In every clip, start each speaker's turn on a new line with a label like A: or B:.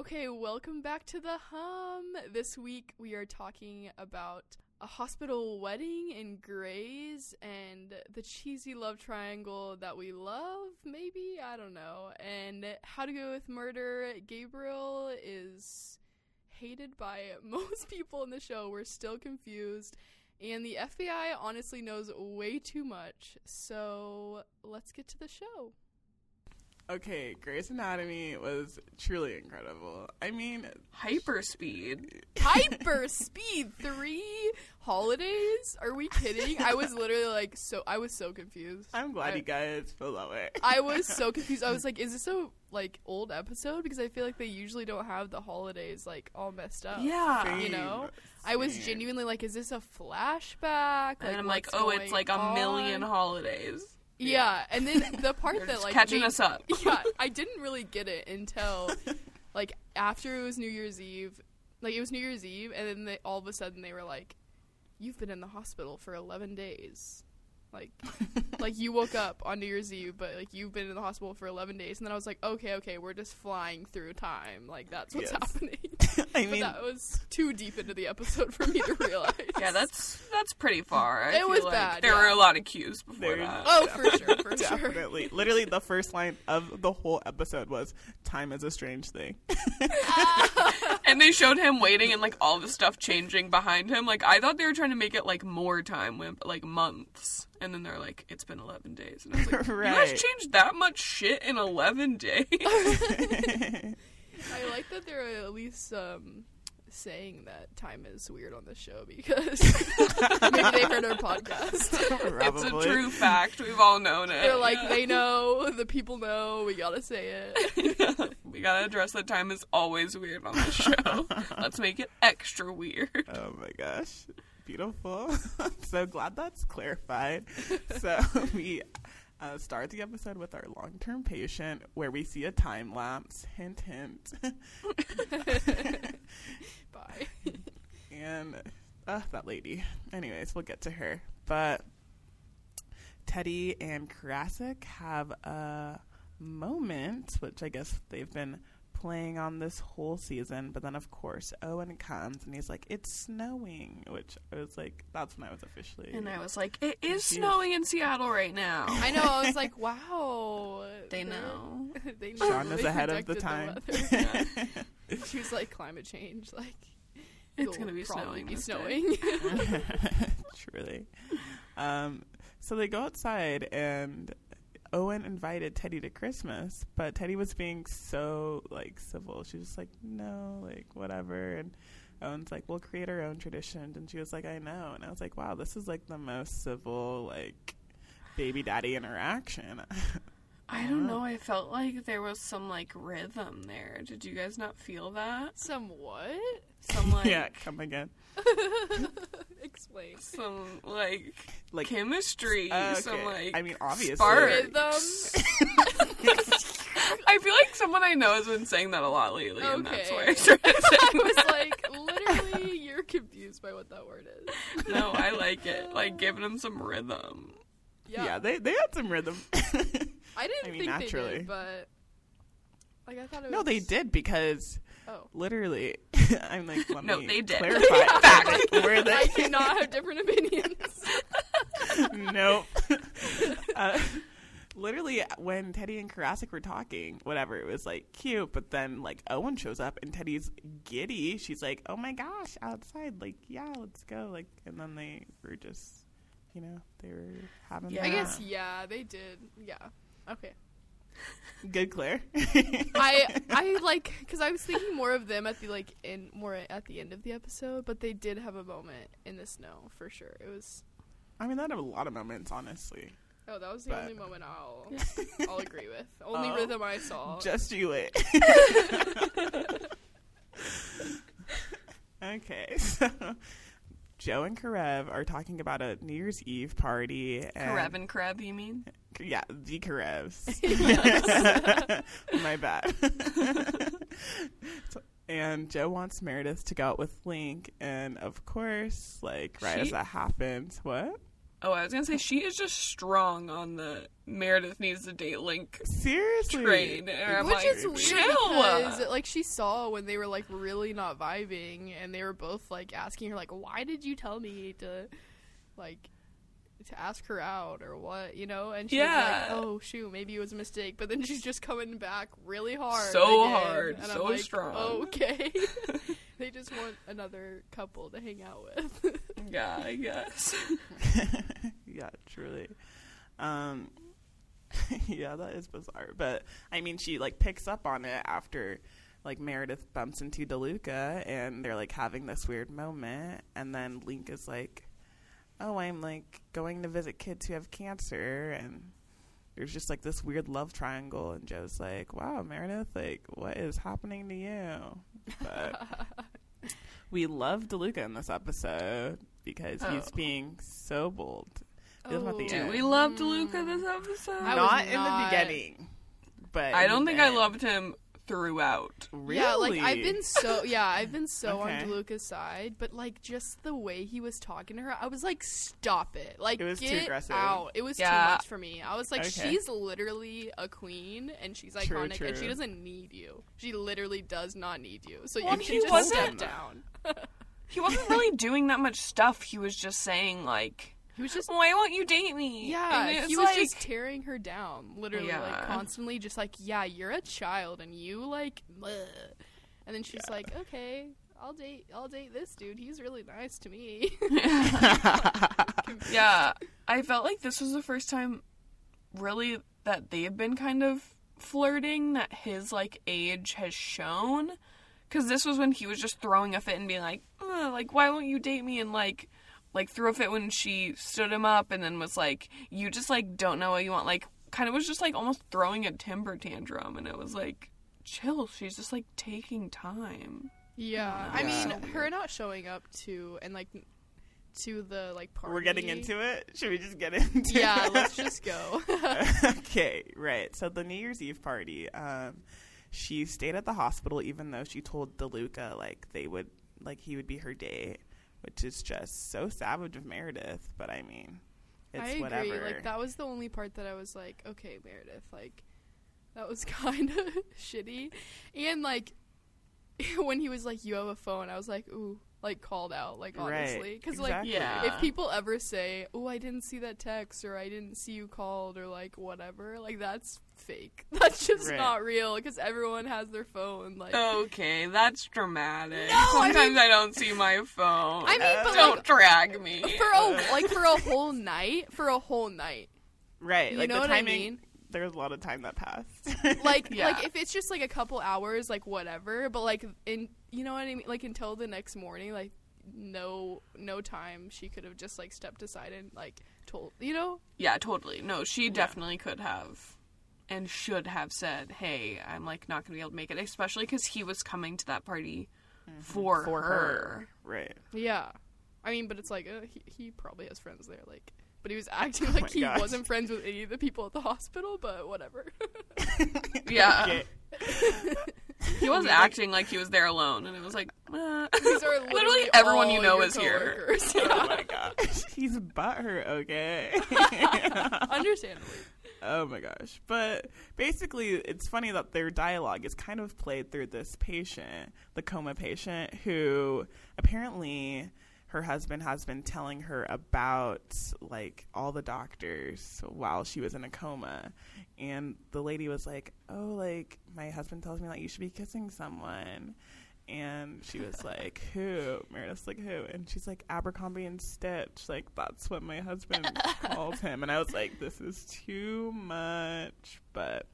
A: Okay, welcome back to the hum. This week we are talking about a hospital wedding in Grey's and the cheesy love triangle that we love, maybe? I don't know. And How to Go with Murder. Gabriel is hated by most people in the show. We're still confused. And the FBI honestly knows way too much. So let's get to the show.
B: Okay, Grey's Anatomy was truly incredible. I mean,
C: Hyperspeed.
A: Hyper Speed 3 holidays? Are we kidding? I was literally like so I was so confused.
B: I'm glad
A: I,
B: you guys feel that way.
A: I was so confused. I was like, is this a like old episode? Because I feel like they usually don't have the holidays like all messed up.
C: Yeah.
A: You know? I was genuinely like, is this a flashback?
C: And I'm like, oh, it's
A: going
C: like a million holidays.
A: Yeah, and then the part that like
C: catching
A: made-
C: us up.
A: yeah, I didn't really get it until like after it was New Year's Eve. Like it was New Year's Eve, and then they, all of a sudden they were like, "You've been in the hospital for 11 days." Like, like you woke up on New Year's Eve, but like you've been in the hospital for 11 days, and then I was like, "Okay, okay, we're just flying through time. Like that's what's
B: Yes.
A: happening."
B: I
A: but
B: mean,
A: that was too deep into the episode for me to realize.
C: Yeah, that's that's pretty far. I
A: It was
C: like
A: bad,
C: There
A: yeah.
C: were a lot of cues before
B: There's-
C: that.
A: Oh, for sure, for sure.
B: definitely. Literally, the first line of the whole episode was "Time is a strange thing."
C: And they showed him waiting and like all the stuff changing behind him. Like I thought they were trying to make it like more time, with like months. And then they're like, "It's been 11 days." And I was like, "You guys changed that much shit in 11 days?"
A: I like that they're at least um, saying that time is weird on the show because maybe they heard our podcast.
C: it's a true fact. We've all known it.
A: They're like, they know, the people know, we gotta say it.
C: we gotta address that time is always weird on the show. Let's make it extra weird.
B: Oh my gosh. Beautiful. I'm so glad that's clarified. So we uh, start the episode with our long term patient where we see a time lapse. Hint, hint.
A: Bye.
B: and uh, that lady. Anyways, we'll get to her. But Teddy and Koracick have a moment, which I guess they've been playing on this whole season. But then, of course, Owen comes and he's like, "It's snowing," which I was like, "That's when I was officially."
C: And I was like, it is
B: Confused.
C: snowing in Seattle right now.
A: I know, I was like, wow.
C: They know.
A: they know.
B: Sean is ahead of the
A: predicted
B: time.
A: weather. she was like, climate change, like,
C: It's gonna be
A: probably
C: snowing
A: Be
C: this day.
A: snowing.
B: Truly. Um, so they go outside, and Owen invited Teddy to Christmas, but Teddy was being so like civil. She was just like, "No, like whatever." And Owen's like, "We'll create our own tradition," and she was like, "I know." And I was like, "Wow, this is like the most civil like baby daddy interaction."
C: I don't know. I felt like there was some like rhythm there. Did you guys not feel that?
A: Somewhat?
C: Some like
B: yeah, come again.
A: Explain.
C: some like
B: Like
C: chemistry.
B: uh,
C: Some like
B: I mean, obviously,
C: sparks.
A: Rhythm?
C: I feel like someone I know has been saying that a lot lately, and that's why I
A: Okay.
C: started
A: I was
C: that.
A: like, literally, you're confused by what that word is.
C: no, I like it. Like giving them some rhythm.
A: Yeah,
B: yeah, they they had some rhythm.
A: I didn't
B: I mean,
A: think they
B: naturally.
A: did, but like I thought it was.
B: no, they did because
A: Oh,
B: literally, I'm like, let
C: No,
B: me
C: they did.
B: clarify.
C: Fact.
B: Like, where they
A: I cannot have different opinions.
B: nope. uh, literally, when Teddy and Koracick were talking, whatever, it was like cute. But then, like Owen shows up and Teddy's giddy. She's like, "Oh my gosh, outside! Like, yeah, let's go!" Like, and then they were just, you know, they were having.
C: Yeah.
A: I guess yeah, they did. Yeah. Okay.
B: good, Claire.
A: I I like because I was thinking more of them at the like in more at the end of the episode, but they did have a moment in the snow for sure. It was
B: I mean, that had a lot of moments, honestly.
A: oh that was the
B: But-
A: only moment I'll I'll agree with. Only
B: Oh.
A: rhythm I saw.
B: Just you wait. okay, so Jo and Karev are talking about a New Year's Eve party. And
C: Karev and Kreb, you mean?
B: Yeah, the Karevs. My bad. And Jo wants Meredith to go out with Link, and of course, like right as that happens, what?
C: Oh, I was gonna say she is just strong on the Meredith needs to date Link
B: Seriously.
C: train.
A: Which
C: like,
A: is weird
C: chill.
A: because like she saw when they were like really not vibing and they were both like asking her like why did you tell me to like to ask her out or what you know and she's
C: Yeah.
A: like oh shoot maybe it was a mistake but then she's just coming back really hard
C: So
A: again,
C: hard,
A: and
C: so
A: I'm like,
C: strong.
A: okay they just want another couple to hang out with
C: yeah, I guess.
B: yeah, truly. Um, yeah, that is bizarre. But I mean, she like picks up on it after like Meredith bumps into DeLuca, and they're like having this weird moment, and then Link is like, "Oh, I'm like going to visit kids who have cancer," and there's just like this weird love triangle, and Jo's like, "Wow, Meredith, like what is happening to you?" But we love DeLuca in this episode because he's
C: Oh.
B: being so bold. We love oh. him the
A: Oh.
C: Do
B: end.
C: we love DeLuca this episode?
A: I was
B: not in the beginning, but
C: I don't think I loved him throughout.
B: Really?
A: Yeah, like I've been so yeah, I've been so
B: Okay.
A: on DeLuca's side, but like just the way he was talking to her, I was like, stop it, like
B: It was too
A: get
B: aggressive.
A: out. It was too much for me. I was like,
B: Okay.
A: she's literally a queen and she's
B: True,
A: iconic and she doesn't need you. She literally does not need you. So
C: Well,
A: you
C: he
A: can just
C: wasn't-
A: step down.
C: He wasn't really doing that much stuff. He was just saying like,
A: He was just
C: "Why won't you date me?"
A: yeah, he was
C: like,
A: just tearing her down, literally, like constantly, just like, yeah, you're a child, and you like, bleh. and then she's
B: Yeah.
A: like, okay, I'll date, I'll date this dude. He's really nice to me.
C: yeah, I felt like this was the first time, really, that they've been kind of flirting. That his like age has shown, because this was when he was just throwing a fit and being like, like why won't you date me? And like, like threw a fit when she stood him up, and then was like, you just like don't know what you want. Like, kind of was just like almost throwing a temper tantrum, and it was like, chill. She's just like taking time.
A: Yeah, I mean,
C: So
A: her not showing up to and like to the like party.
B: We're getting into it. Should we just get into
A: Yeah,
B: it?
A: let's just go.
B: okay, right. So the New Year's Eve party, um, she stayed at the hospital even though she told DeLuca like they would like he would be her date, which is just so savage of Meredith. But I mean, it's
A: I agree.
B: whatever.
A: Like that was the only part that I was like, okay, Meredith, like that was kind of shitty, and like when he was like, you have a phone, I was like, ooh, like called out, like honestly, because
B: exactly.
A: like
C: Yeah.
A: if people ever say, "Oh, I didn't see that text," or "I didn't see you called," or like whatever, like that's fake. That's just
B: Right.
A: not real because everyone has their phone. Like,
C: Okay, that's dramatic.
A: No, I
C: Sometimes
A: mean-
C: I don't see my phone.
A: I mean, but
C: don't
A: like
C: drag me.
A: for a like for a whole night, for a whole night.
B: right.
A: You
B: like
A: know
B: the
A: what I
B: timing.
A: mean?
B: There was a lot of time that passed.
A: Like,
C: Yeah.
A: like if it's just like a couple hours, like whatever. But like in, you know what I mean? Like until the next morning, like no, no time. She could have just like stepped aside and like told, you know?
C: Yeah, totally. No, she definitely could have and should have said, "Hey, I'm like not going to be able to make it," especially cuz he was coming to that party for,
B: Mm-hmm. for
C: her.
B: her. Right.
A: Yeah. I mean, but it's like uh, he, he probably has friends there, like. But he was acting
B: my
A: like he
B: gosh.
A: wasn't friends with any of the people at the hospital. But whatever.
C: Yeah.
B: Okay.
C: He was acting like he was there alone and it was like, uh.
A: These are literally,
C: Literally everyone you know
A: your
C: is here.
A: coworkers.
B: oh
A: Yeah.
B: my gosh. He's butthurt, okay?
A: Understandably.
B: Oh my gosh. But basically, it's funny that their dialogue is kind of played through this patient, the coma patient, who apparently her husband has been telling her about like all the doctors while she was in a coma. And the lady was like, Oh, like, my husband tells me that you should be kissing someone. And she was like, "Who?" Meredith's like, "Who?" And she's like, "Abercrombie and Stitch." Like that's what my husband calls him. And I was like, "This is too much." But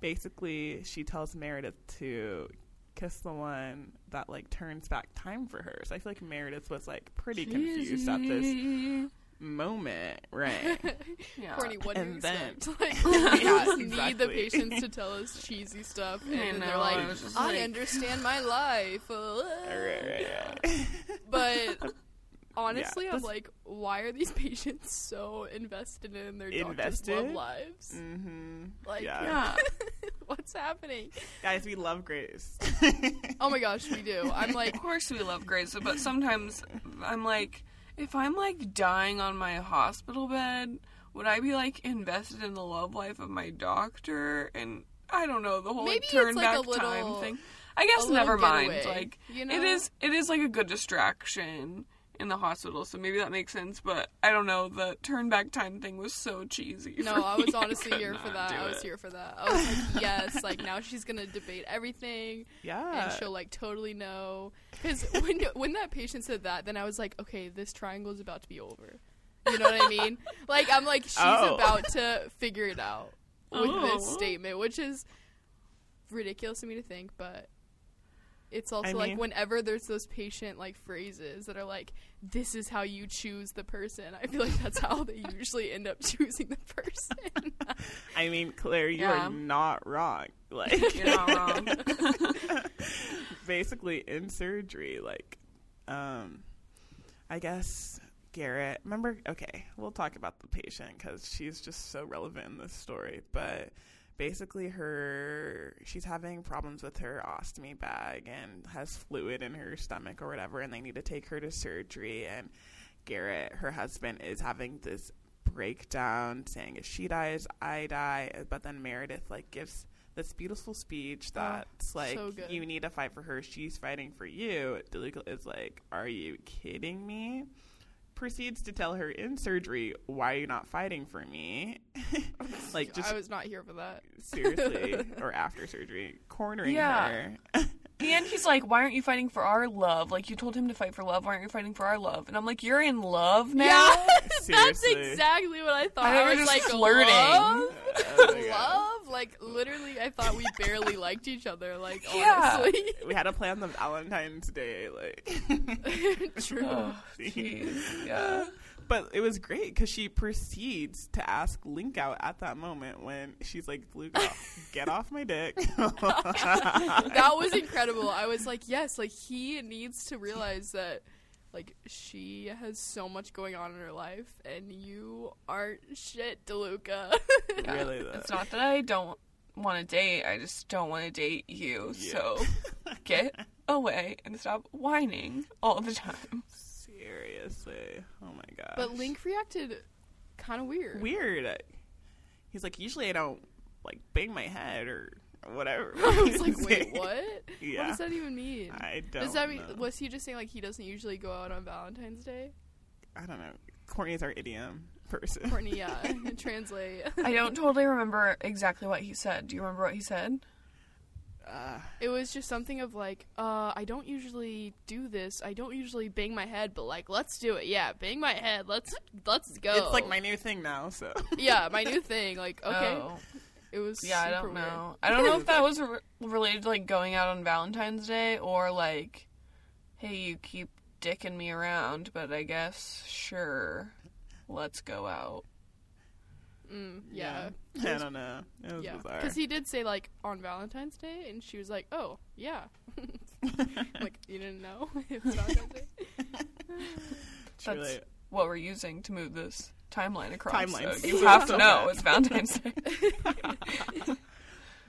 B: basically, she tells Meredith to kiss the one that like turns back time for her. So I feel like Meredith was like pretty confused at this moment, right?
C: Yeah.
A: Corny, what do you
B: And then-
A: expect? Like, we just need the
B: exactly.
A: patients to tell us cheesy stuff, and
C: I
A: then they're like,
C: I was just
A: "I
C: like-
A: understand my life."
B: right, right, right.
A: But honestly, I'm like, why are these patients so invested in their doctors'
B: Invested?
A: love lives?
B: mm-hmm.
A: Like,
B: yeah.
C: Yeah.
A: what's happening?
B: guys, we love Grey's.
A: Oh my gosh, we do. I'm like,
C: Of course we love Grey's, but sometimes I'm like, if I'm like dying on my hospital bed, would I be like invested in the love life of my doctor? And I don't know the whole
A: Maybe
C: like, turn
A: like,
C: back
A: little-
C: time thing. I guess never mind.
A: getaway,
C: Like
A: you know?
C: it is, it is like a good distraction in the hospital, so maybe that makes sense. But I don't know. The turn back time thing was so cheesy.
A: No, I was honestly
B: could
A: here for that. I was
B: it.
A: here for that. I was like, yes, like now she's gonna debate everything,
B: Yeah.
A: and she'll like totally know. Because when when that patient said that, then I was like, okay, this triangle is about to be over. You know what I mean? Like I'm like she's
B: Oh.
A: about to figure it out with this
C: Oh.
A: statement, which is ridiculous to me to think, but. It's also
B: I
A: like
B: mean-
A: whenever there's those patient like phrases that are like, "This is how you choose the person." I feel like that's how they usually end up choosing the person.
B: I mean, Claire, you
C: Yeah.
B: are not wrong. Like,
C: You're not wrong.
B: basically in surgery, like, um, I guess Garrett. Remember? Okay, we'll talk about the patient because she's just so relevant in this story. But basically, her she's having problems with her ostomy bag and has fluid in her stomach or whatever, and they need to take her to surgery. And Garrett, her husband, is having this breakdown, saying if she dies, I die. But then Meredith like gives this beautiful speech oh, that's like
A: so
B: you need to fight for her she's fighting for you deluca is like are you kidding me proceeds to tell her in surgery why are you not fighting for me like just
A: I was not here for that.
B: seriously or after surgery cornering
C: Yeah.
B: her
C: And he's like, "Why aren't you fighting for our love? Like you told him to fight for love. Why aren't you fighting for our love?" And I'm like, "You're in love now."
A: Yeah, that's
B: Seriously.
A: exactly what I thought.
C: I thought
A: I,
C: you were
A: was
C: just
A: like,
C: flirting.
A: love,
B: Oh my God.
A: love. Like literally, I thought we barely liked each other. Like
C: Yeah.
A: honestly,
B: we had a plan the valentine's day like
A: true.
C: Oh. Yeah.
B: But it was great because she proceeds to ask Link out at that moment when she's like, Luke, get off my dick.
A: that was incredible. I was like, yes, like he needs to realize that like she has so much going on in her life and you aren't shit, DeLuca.
C: Yeah.
B: Really, though.
C: It's not that I don't want to date. I just don't want to date you.
B: Yeah.
C: So get away and stop whining all the time.
B: Seriously. Oh my god.
A: but Link reacted kind of weird.
B: Weird. He's like, usually I don't like bang my head or whatever.
A: I was like, wait, what? What does that even mean?
B: I don't
A: Does that mean
B: know.
A: was he just saying like he doesn't usually go out on Valentine's Day?
B: I don't know. Courtney's our idiom person.
A: Courtney, yeah, translate.
C: I don't totally remember exactly what he said. Do you remember what he said?
B: Uh,
A: It was just something of like, uh, I don't usually do this. I don't usually bang my head, but like, let's do it. Yeah, bang my head. Let's let's go.
B: It's like my new thing now, so.
A: yeah, my new thing. Like, okay,
C: Oh.
A: it was
C: Yeah, I don't
A: weird.
C: know. I don't know if that was re- related to like going out on Valentine's Day or like, hey, you keep dicking me around, but I guess sure, let's go out.
A: Mm, yeah,
B: I don't know. It was
A: yeah,
B: bizarre.
A: because he did say like on Valentine's Day, and she was like, oh yeah, like you didn't know it was Valentine's Day.
B: It's
C: That's what we're using to move this timeline across.
B: Timeline.
C: So you have to know it's Valentine's Day.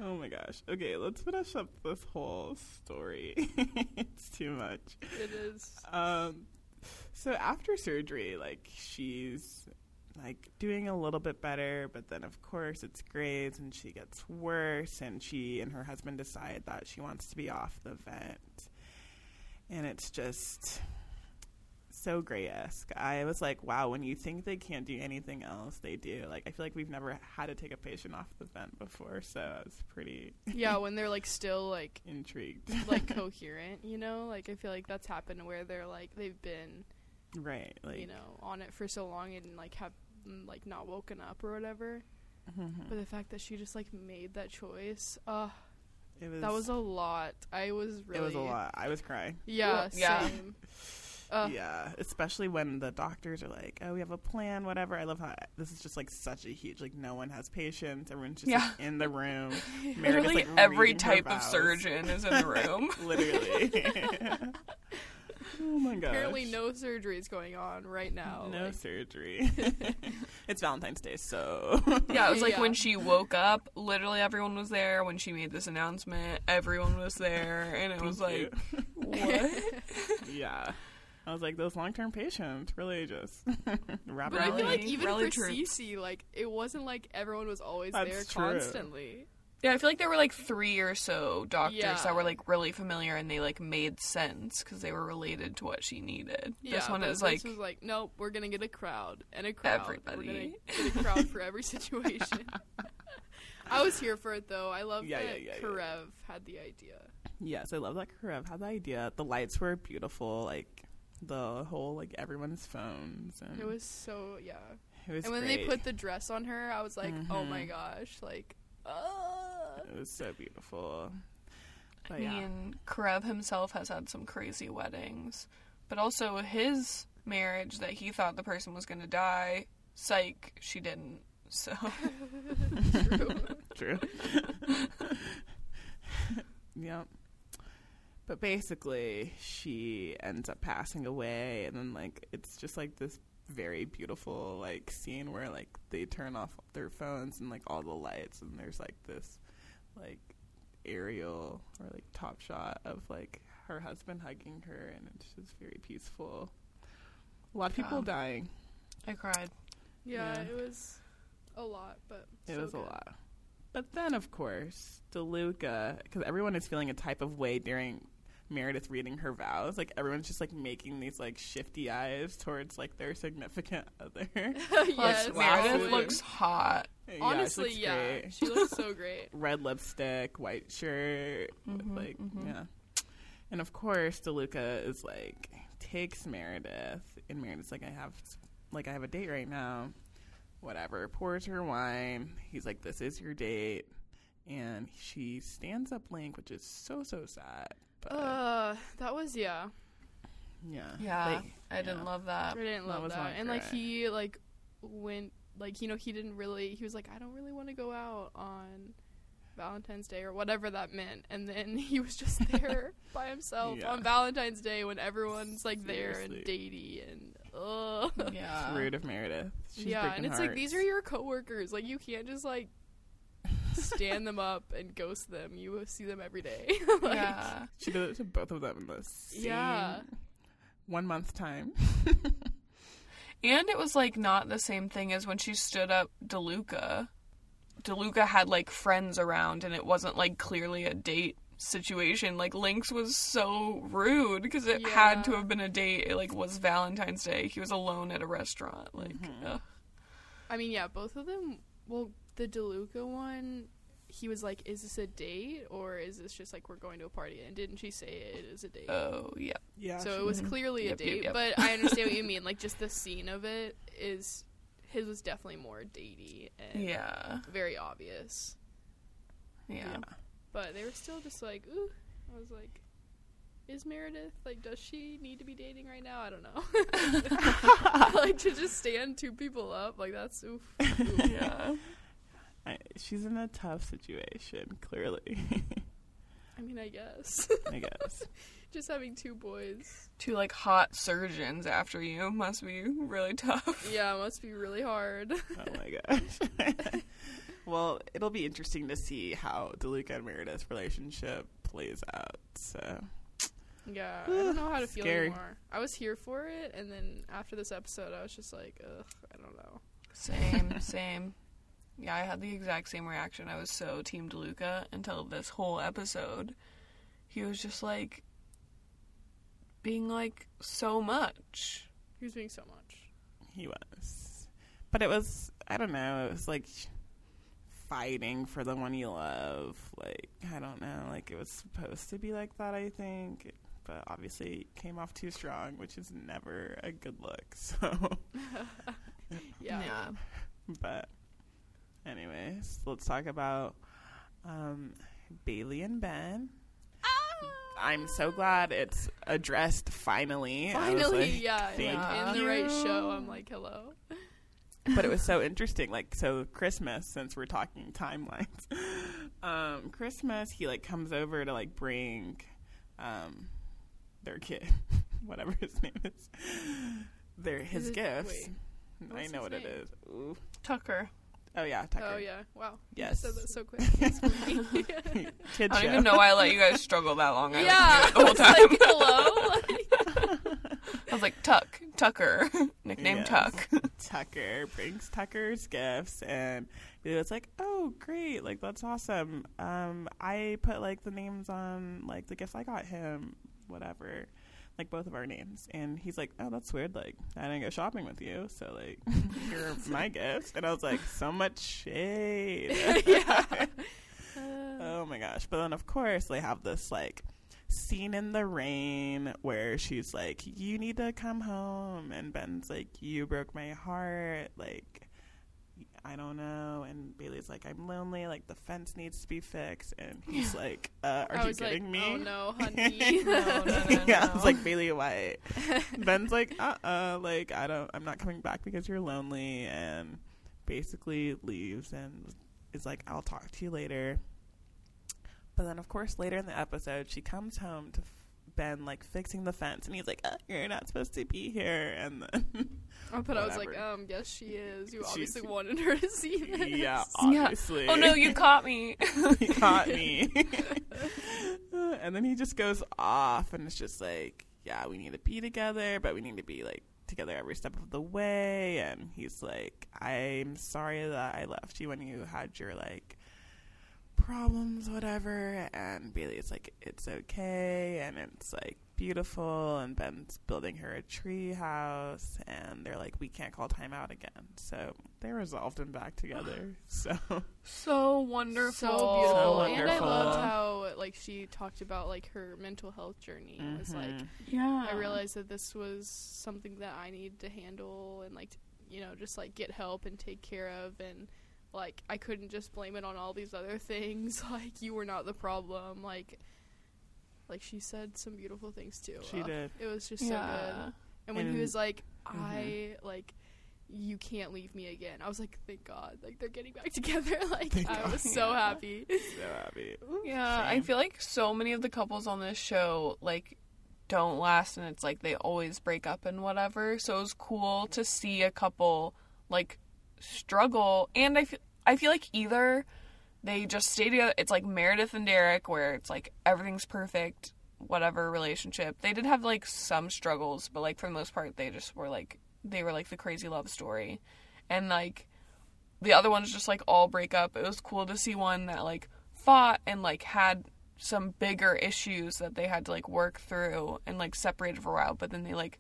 B: Oh my gosh. Okay, let's finish up this whole story. it's too much.
A: It is.
B: Um so after surgery, like she's like doing a little bit better, but then of course it's Grey's and she gets worse and she and her husband decide that she wants to be off the vent. And it's just so Grey esque. I was like, wow, when you think they can't do anything else, they do. Like, I feel like we've never had to take a patient off the vent before, so I was pretty
A: Yeah, when they're like still like
B: intrigued.
A: like coherent, you know? Like I feel like that's happened where they're like they've been,
B: right. Like,
A: you know, on it for so long and like have mm, like not woken up or whatever.
B: mhm.
A: But the fact that she just like made that choice, uh
B: it was,
A: that was a lot. I was really
B: it was a lot. I was crying.
A: Yeah,
C: Yeah.
A: same. Uh,
B: yeah, especially when the doctors are like, "Oh, we have a plan, whatever." I love how this is just like such a huge like no one has patience. Everyone's just
C: Yeah.
B: like, in the room. Meredith's,
C: Literally
B: like,
C: every type of surgeon is in the room.
B: Literally. Oh my gosh.
A: Apparently, no surgery is going on right now.
B: No
A: like-
B: surgery. it's Valentine's Day, so
C: Yeah, it was like
A: Yeah.
C: when she woke up, literally everyone was there. When she made this announcement, everyone was there. And it was like, what?
B: yeah. I was like, those long term patients really just wrap
A: But
B: it
A: I feel like
C: Really?
A: even
C: Rally
A: for
C: troops.
A: Cece, like it wasn't like everyone was always
B: That's
A: there
B: true.
A: constantly.
C: Yeah, I feel like there were like three or so doctors
A: Yeah.
C: that were like really familiar and they like made sense because they were related to what she needed.
A: Yeah,
C: this one is like
A: was like, nope, we're gonna get a crowd and a crowd. We're
C: Everybody.
A: get a crowd for every situation. I was here for it though. I love
B: Yeah,
A: that
B: yeah, yeah, yeah.
A: Karev had the idea.
B: Yes, I love that Karev had the idea. The lights were beautiful, like the whole like everyone's phones and
A: It was so yeah.
B: it was
A: and when
B: great.
A: they put the dress on her, I was like, oh my
B: Mhm.
A: gosh, like, uh.
B: it was so beautiful.
C: I
B: But yeah.
C: mean, Karev himself has had some crazy weddings, but also his marriage that he thought the person was going to die, psych, she didn't. So
A: True.
B: True. yep. But basically, she ends up passing away, and then like it's just like this very beautiful like scene where like they turn off their phones and like all the lights, and there's like this like aerial or like top shot of like her husband hugging her, and it's just very peaceful. A lot of people
C: Um,
B: dying.
C: I cried.
A: Yeah,
B: Yeah.
A: it was a lot, but
B: It
A: so
B: was a lot. But then, of course, DeLuca, because everyone is feeling a type of way during Meredith reading her vows. Like everyone's just like making these like shifty eyes towards like their significant other.
C: Plus,
A: yes,
C: Meredith
B: absolutely.
C: looks hot.
B: Yeah, she
A: Honestly,
B: looks
A: yeah,
B: great.
A: she looks so great.
B: Red lipstick, white shirt, with,
C: Mhm,
B: like
C: mhm.
B: yeah. And of course, DeLuca is like takes Meredith, and Meredith's like, I have like I have a date right now. Whatever. Pours her wine. He's like, This is your date. And she stands up Link, which is so so sad. But
A: Uh, that was yeah.
B: yeah,
C: Yeah,
B: Like,
C: I didn't love that.
A: I didn't love
B: was
A: that. And like he like went like you know he didn't really he was like I don't really want to go out on Valentine's Day or whatever that meant. And then he was just there by himself
B: Yeah.
A: on Valentine's Day when everyone's like there and
B: Seriously.
A: datey and ugh.
C: Yeah.
B: It's rude of Meredith. She's
A: yeah, and
B: breaking
A: it's like these are your coworkers. Like you can't just like stand them up and ghost them. You see them every day. like,
C: yeah.
B: She did it to both of them in the same
A: Yeah.
B: one month time.
C: And it was like not the same thing as when she stood up DeLuca. DeLuca had like friends around and it wasn't like clearly a date situation. Like Link's was so rude because it had to have been a date. It like was Valentine's Day. He was alone at a restaurant. Like mm-hmm. ugh.
A: I mean, yeah, both of them. Well, the DeLuca one, he was like, "Is this a date or is this just like we're going to a party?" And didn't she say it is a date?
C: oh yeah.
B: Yeah.
A: so it was
C: Mhm.
A: clearly a
C: Yep, yep,
A: date.
C: yep.
A: But I understand what you mean. Like just the scene of it is his was definitely more datey and
C: Yeah.
A: very obvious.
C: Yeah.
A: But they were still just like, ooh. I was like, is Meredith like, does she need to be dating right now? I don't know. like to just stand two people up, like that's oof. oof.
C: Yeah.
B: I, she's in a tough situation, clearly.
A: I mean, I guess
B: I guess.
A: just having two boys,
C: Two like hot surgeons after you must be really tough.
A: yeah, it must be really hard.
B: Oh my gosh. well, it'll be interesting to see how DeLuca and Meredith's relationship plays out. So
A: yeah, I don't know how to feel
B: Scary.
A: anymore. I was here for it, and then after this episode, I was just like, ugh, I don't know.
C: Same, same. Yeah, I had the exact same reaction. I was so Team DeLuca until this whole episode. He was just like being like so much.
A: He was being so much.
B: he was. But it was, I don't know, it was like fighting for the one you love. Like, I don't know, like it was supposed to be like that, I think. But obviously it came off too strong, which is never a good look. So,
A: Yeah.
B: but anyways, let's talk about um, Bailey and Ben. I'm so glad it's addressed finally.
A: Finally,
B: like,
A: yeah,
B: thank
A: like in the right show. I'm like, hello.
B: but it was so interesting. Like, so Christmas, since we're talking timelines, um, Christmas, he like comes over to like bring um, their kid, whatever his name is, their his
A: Is it-
B: gifts.
A: wait,
B: I know what it
A: name?
B: is. Ooh.
C: Tucker.
B: Oh yeah, Tucker.
A: Oh yeah, wow. You
B: Yes.
A: said that so quick. That's.
B: Kid
C: I don't
B: show.
C: even know why I let you guys struggle that long. I
A: yeah,
C: listened to it the whole
A: I was
C: time.
A: like, hello.
C: I was was like Tuck, Tucker, nickname
B: Yes.
C: Tuck.
B: Tucker brings Tucker's gifts, and it was like, "Oh, great! Like that's awesome." Um, I put like the names on like the gifts I got him, whatever, like both of our names, and he's like, "Oh, that's weird. Like I didn't go shopping with you, so like here are my gifts." And I was like, "So much shade."
A: yeah.
B: Oh my gosh. But then, of course, they have this like scene in the rain where she's like, You need to come home. And Ben's like, You broke my heart. Like, I don't know. And Bailey's like, I'm lonely. Like, the fence needs to be fixed. And he's like, uh, Are
A: I
B: you
A: was like,
B: kidding me?
A: oh no, honey.
C: No, no, no,
B: yeah,
C: no.
B: it's like Bailey White. Ben's like, uh uh like I don't I'm not coming back because you're lonely and basically leaves and is like, I'll talk to you later. But then of course later in the episode she comes home to f- Ben like fixing the fence and he's like, uh, you're not supposed to be here and then
A: but I was like, um, yes, she is. You
B: She's-
A: obviously wanted her to see this.
B: Yeah,
C: Yeah.
B: obviously.
C: oh no, you caught me.
B: you caught me. and then he just goes off and it's just like, yeah, we need to be together, but we need to be like together every step of the way. And he's like, I'm sorry that I left you when you had your like problems, whatever. And Bailey's like, it's okay. And it's like beautiful. And Ben's building her a tree house. And they're like, we can't call time out again. So they resolved and back together. So.
C: so wonderful.
A: So beautiful.
B: So
A: and I loved
B: wonderful.
A: how like she talked about like her mental health journey. It was like
B: Mhm.
C: Yeah.
A: I realized that this was something that I needed to handle and like t- you know just like get help and take care of and like I couldn't just blame it on all these other things like you were not the problem like like she said some beautiful things too.
B: She
A: Uh,
B: did.
A: It was just so good. And when he was like
B: Mhm.
A: I like you can't leave me again. I was like thank God like they're getting back together like
B: Thank
A: I
B: God.
A: was so happy.
B: So happy.
C: Yeah, I feel like so many of the couples on this show like don't last and it's like they always break up and whatever. So it was cool to see a couple like struggle and I feel I feel like either they just stay together it's like Meredith and Derek where it's like everything's perfect whatever relationship. They did have like some struggles, but like for the most part they just were like they were like the crazy love story. And like the other ones just like all break up. It was cool to see one that like fought and like had some bigger issues that they had to like work through and like separated for a while, but then they like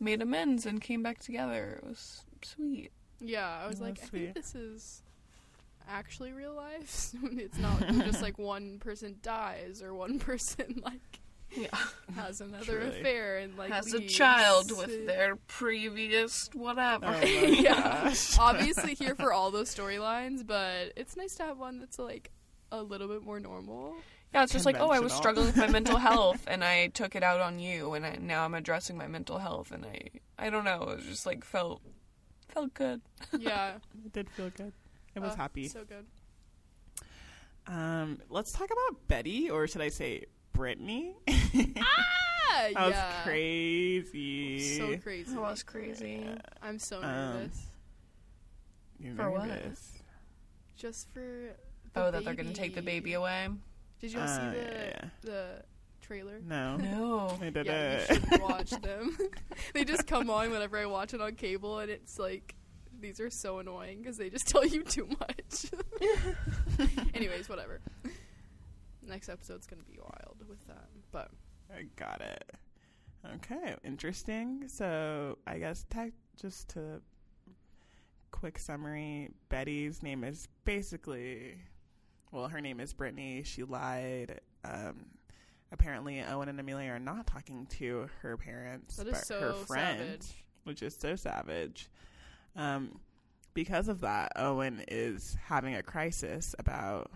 C: made amends and came back together. It was sweet.
A: Yeah, I was like,
B: that's
A: I think this is actually real life. it's not just like one person dies or one person like
C: Yeah.
A: has another
B: Truly.
A: affair and like
C: Has a child with their previous whatever.
B: Oh
A: yeah,
B: gosh.
A: obviously here for all those storylines, but it's nice to have one that's like a little bit more normal.
C: Yeah, it's just like, oh, I was struggling with my mental health, and I took it out on you, and I, now I'm addressing my mental health, and I, I don't know, it was just like felt, felt good.
A: Yeah,
B: It did feel good. It was
A: Oh,
B: happy.
A: So good.
B: Um, let's talk about Betty, or should I say Brittany?
A: Ah,
B: that was crazy.
A: So crazy.
C: It was crazy.
A: I'm so
B: Um,
A: nervous.
B: You're
C: For what?
A: Just for the
C: Oh, that they're gonna take the baby away.
A: Did you all
B: Uh,
A: see the
B: yeah.
A: the trailer?
B: No,
C: No.
B: I didn't.
A: Yeah, you should watch them. they just come on whenever I watch it on cable, and it's like these are so annoying because they just tell you too much. Anyways, whatever. Next episode's gonna be wild with that, but
B: I got it. Okay, interesting. So I guess tech, just to quick summary, Betty's name is basically, well, her name is Brittany. She lied. Um, apparently, Owen and Amelia are not talking to her parents,
A: that
B: but
A: so
B: her friend,
A: savage.
B: which is so savage. Um, because of that, Owen is having a crisis about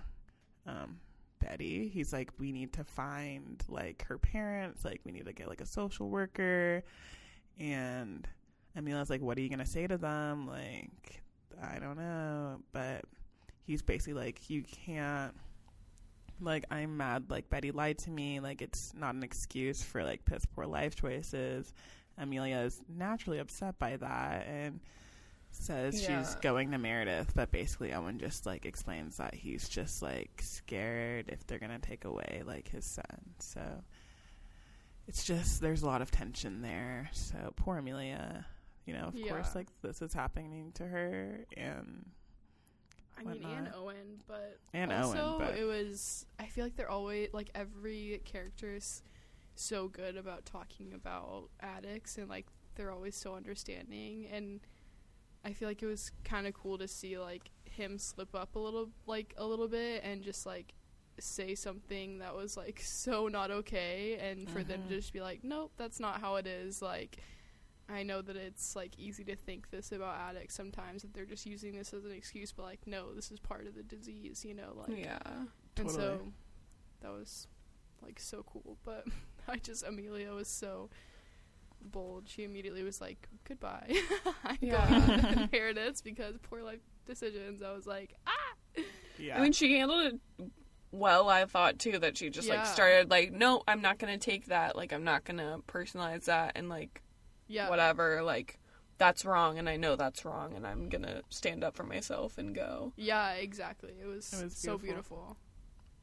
B: um, Betty. He's like, we need to find like her parents. Like, we need to get like a social worker. And Amelia's like, what are you gonna say to them? Like, I don't know. But he's basically like, you can't. Like, I'm mad. Like, Betty lied to me. Like, it's not an excuse for like piss poor life choices. Amelia is naturally upset by that and says
C: Yeah.
B: she's going to Meredith, but basically Owen just like explains that he's just like scared if they're gonna take away like his son. So it's just there's a lot of tension there. So poor Amelia, you know, of
A: Yeah.
B: course, like this is happening to her, and
A: I mean, and. Owen, but
B: and
A: also
B: Owen, but
A: it was. I feel like they're always like every character is so good about talking about addicts and like they're always so understanding and I feel like it was kind of cool to see like him slip up a little like a little bit and just like say something that was like so not okay and for them
B: Mhm.
A: to just be like nope that's not how it is like I know that it's like easy to think this about addicts sometimes that they're just using this as an excuse but like no this is part of the disease you know like
C: yeah.
A: and so that was like so cool. But I just Amelia was so bold. She immediately was like, "Goodbye, I'm
C: Yeah.
A: going inheritance because poor life decisions." I was like, "Ah,
B: yeah,
C: I mean, she handled it well. I thought too that she just
A: Yeah.
C: like started like, no, I'm not gonna take that. Like, I'm not gonna personalize that and like
A: yeah,
C: whatever. Like, that's wrong, and I know that's wrong, and I'm gonna stand up for myself and go.
A: yeah, exactly." It was,
B: It was
A: so
B: beautiful.
A: beautiful.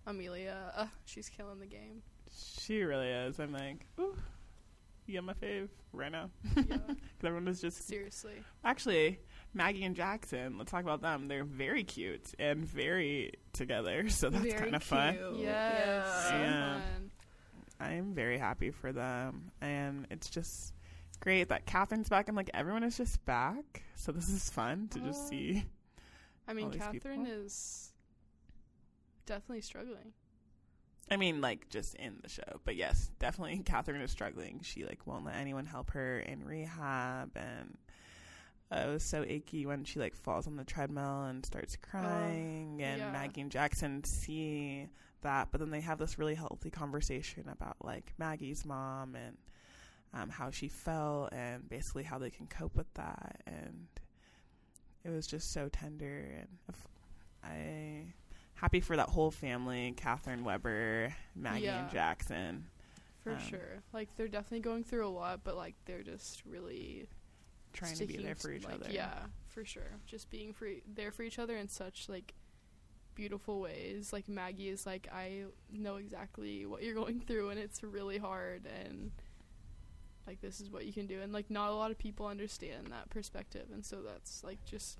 A: Amelia, uh, she's killing the game.
B: she really is. I'm like, ooh, you get my fave right now.
A: Yeah,
B: 'Cause everyone is just
A: seriously.
B: actually Maggie and Jackson. Let's talk about them. They're very cute and very together, so that's kind of fun.
C: cute.
A: Yes, so
B: Yeah.
A: fun.
B: I'm very happy for them, and it's just great that Catherine's back and like everyone is just back. So this is fun to just
A: Aw.
B: see.
A: I mean,
B: All these
A: Catherine
B: people.
A: is definitely struggling.
B: I mean, like just in the show, but yes, definitely Catherine is struggling. She like won't let anyone help her in rehab, and uh, it was so achy when she like falls on the treadmill and starts crying. and
A: yeah.
B: Maggie and Jackson see that, but then they have this really healthy conversation about like Maggie's mom and um, how she felt, and basically how they can cope with that. And it was just so tender, and I happy for that whole family Catherine Webber, Maggie
A: Yeah.
B: and Jackson.
A: For
B: Um,
A: sure. Like they're definitely going through a lot, but like they're just really
B: Trying to be there for
A: to,
B: each
A: like,
B: other.
A: Yeah, for sure. Just being free there for each other in such like beautiful ways. Like Maggie is like I know exactly what you're going through and it's really hard and like this is what you can do and like not a lot of people understand that perspective and so that's like just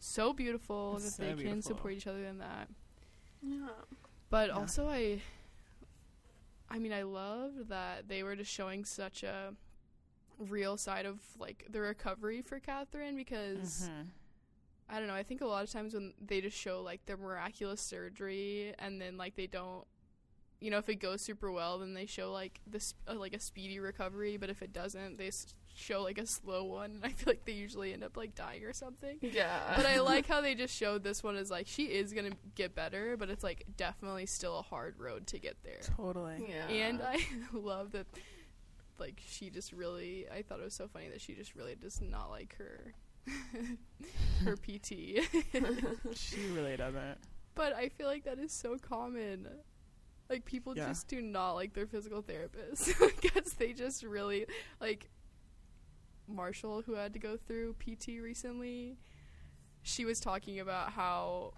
A: so beautiful that
B: so
A: they can support each other in that.
C: Yeah.
A: But
B: Yeah.
A: also, I, I mean, I love that they were just showing such a real side of like the recovery for Catherine because
B: Mhm.
A: I don't know. I think a lot of times when they just show like the miraculous surgery and then like they don't, you know, if it goes super well, then they show like this uh, like a speedy recovery. But if it doesn't, they s- show like a slow one. And I feel like they usually end up like dying or something
C: Yeah.
A: but I like how they just showed this one as like she is gonna get better, but it's like definitely still a hard road to get there.
B: Totally.
C: Yeah.
A: And I love that, like she just really. I thought it was so funny that she just really does not like her, her PT.
B: She really doesn't.
A: but I feel like that is so common. Like people
B: Yeah.
A: just do not like their physical therapist because they just really like Marshall who had to go through PT recently. She was talking about how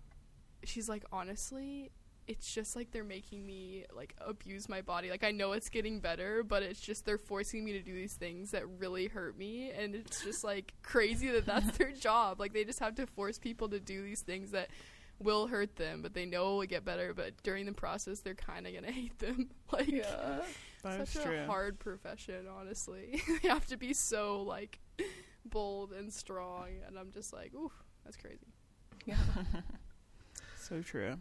A: she's like honestly it's just like they're making me like abuse my body. Like I know it's getting better, but it's just they're forcing me to do these things that really hurt me and it's just like crazy that that's their job. Like they just have to force people to do these things that will hurt them, but they know it will get better. But during the process, they're kind of gonna hate them. Like,
C: yeah.
B: That's
A: such
B: true.
A: a hard profession. Honestly, they have to be so like bold and strong, and I'm just like, ooh, that's crazy.
C: Yeah.
B: So true.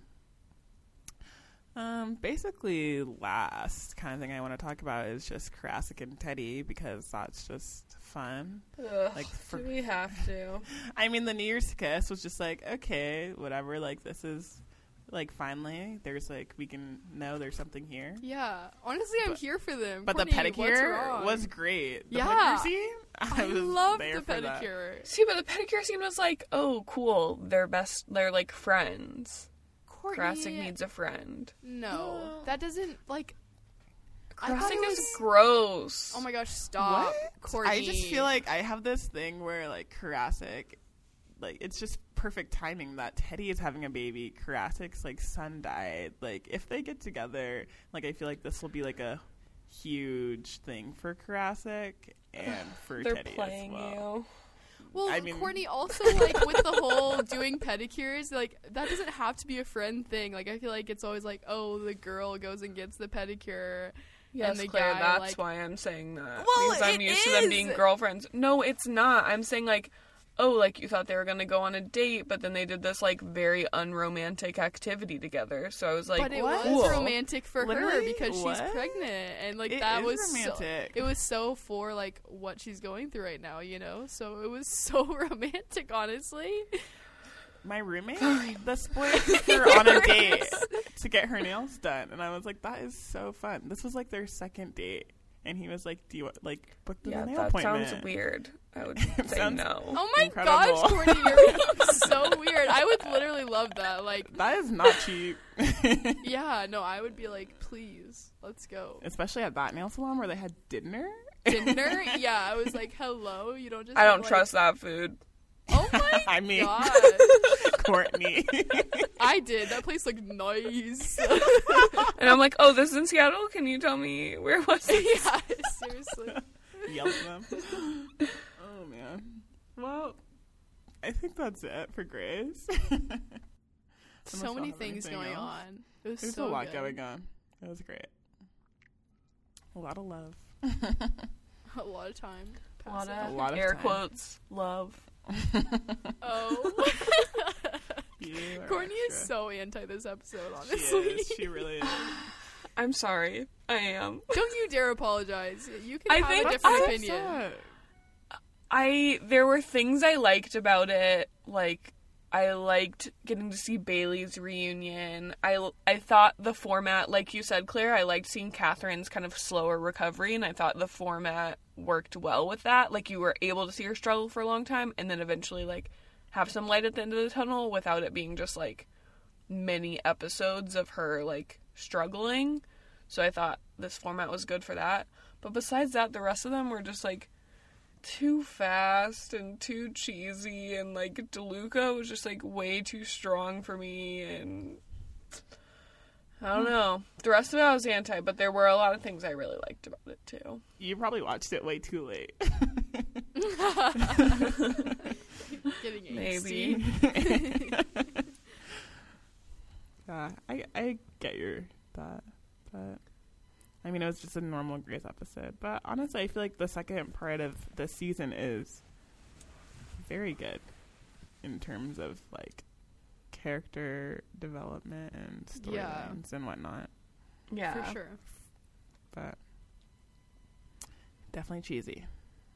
B: Um, basically, last kind of thing I want to talk about is just Koracick and Teddy because that's just fun.
C: Ugh,
B: Like, for-
C: do we have to?
B: I mean, the New Year's kiss was just like, okay, whatever. Like, this is like finally there's like we can know there's something here.
A: Yeah, honestly, I'm
B: But-
A: here for them.
B: But the
A: Courtney, what's
B: pedicure was great. The
A: Yeah.
B: pedicure scene,
A: I,
B: was
A: love
B: there
A: the
B: for that.
A: pedicure.
C: See, but the pedicure scene was like, oh, cool. They're best. They're like friends.
A: Courtney,
C: Koracick needs a friend.
A: no,
B: No.
A: that doesn't like. I thought
C: Koracick
A: it
C: is gross.
A: Oh my gosh, stop,
B: What?
A: Courtney.
B: I just feel like I have this thing where like Koracick, like it's just perfect timing that Teddy is having a baby. Koracick's like son died. Like if they get together, like I feel like this will be like a huge thing for Koracick and for
C: They're
B: Teddy
C: playing
B: as well.
C: you.
A: Well,
B: I mean-
A: Courtney also like with the whole doing pedicures, like that doesn't have to be a friend thing. Like I feel like it's always like, oh, the girl goes and gets the pedicure.
C: Yes,
A: the
C: Claire,
A: guy,
C: that's
A: like-
C: why I'm saying that.
A: Well,
C: because I'm
A: it
C: used to them being girlfriends. No, it's not. I'm saying like, oh, like you thought they were gonna go on a date, but then they did this like very unromantic activity together. So I was like,
A: but it
B: what?
A: was
C: cool.
A: romantic for her
B: Literally?
A: because she's pregnant, and like
B: It
A: that
B: is
A: was so,
B: romantic.
A: it was so for like what she's going through right now, you know. So it was so romantic, honestly.
B: My roommate, the boy took her on a date to get her nails done, and I was like, "That is so fun." This was like their second date, and he was like, "Do you want, like book the
C: yeah,
B: nail
C: that
B: appointment?"
C: sounds weird. I would say no.
A: Oh my
B: Incredible.
A: gosh, Courtney, you're so weird. I would literally love that. Like,
B: That is not cheap,
A: yeah, no, I would be like, please, let's go.
B: especially at that nail salon where they had dinner.
A: Dinner? yeah, I was like, hello, you don't just.
C: I don't
A: like-
C: trust that food.
A: Oh my
B: I mean,
A: god,
B: Courtney.
A: I did. That place looked nice.
C: And I'm like, oh, this is in Seattle. Can you tell me where was it?
A: yeah, seriously.
B: Yelled at them. Oh man. Well, I think that's it for Grey's.
A: So many things going
B: else?
A: on. It was
B: There's
A: so
B: a lot
A: good.
B: going on. It was great. A lot of love.
A: A lot of time.
C: A lot of,
B: A lot of
C: air
B: time.
C: quotes, love.
A: Oh.
B: You are
A: Courtney is so anti this episode,
B: She
A: honestly.
B: is. She really is.
C: I'm sorry. I am.
A: Don't you dare apologize. You can
C: I
A: have
C: think
A: a different
C: I-
A: opinion.
C: I there were things I liked about it, like I liked getting to see Bailey's reunion. I I thought the format, like you said, Claire, I liked seeing Catherine's kind of slower recovery, and I thought the format worked well with that. Like you were able to see her struggle for a long time, and then eventually like have some light at the end of the tunnel without it being just like many episodes of her like struggling. So I thought this format was good for that. But besides that, the rest of them were just like too fast and too cheesy and like DeLuca was just like way too strong for me and I don't hmm. know. The rest of it I was anti, but there were a lot of things I really liked about it too.
B: You probably watched it way too late.
A: Getting
C: Maybe.
B: Yeah, I I get your thought, but I mean it was just a normal Grey's episode. But honestly, I feel like the second part of the season is very good in terms of like character development and storylines
A: Yeah.
B: and whatnot.
C: Yeah.
A: For sure.
B: But definitely cheesy.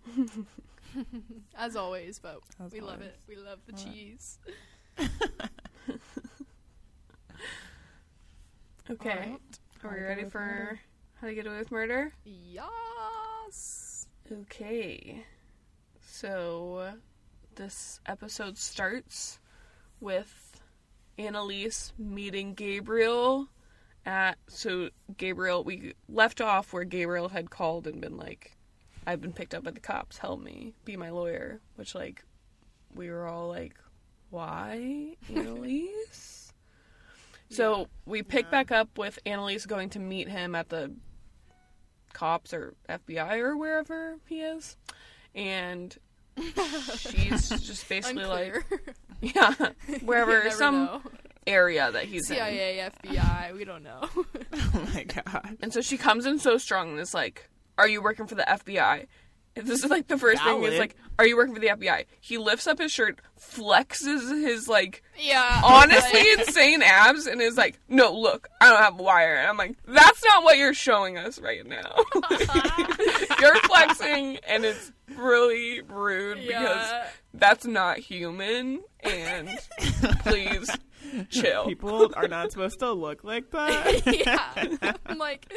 A: As always, but
B: As
A: we love it. We love the
B: Alright.
A: cheese.
C: Okay.
A: Alright.
C: Are we ready for
B: Murder.
C: How to get away with murder?
A: Yes.
C: Okay. So this episode starts with Annalise meeting Gabriel at so Gabriel we left off where Gabriel had called and been like I've been picked up by the cops, help me, be my lawyer, which like we were all like why Annalise? So we pick
B: Yeah.
C: back up with Annalise going to meet him at the cops or FBI or wherever he is. And she's just basically
A: Unclear.
C: like, yeah, wherever, some
A: know.
C: area that he's in.
A: CIA, FBI, we don't know.
B: oh my god.
C: And so she comes in so strong and is like, Are you working for the FBI? And this is like the first thing is like, Are you working for the FBI? He lifts up his shirt, flexes his like
A: yeah.
C: honestly insane abs, and is like, No, look, I don't have a wire. And I'm like, That's not what you're showing us right now. you're flexing, and it's really rude because that's not human. And please chill.
B: People are not supposed to look like that.
A: yeah. I'm like,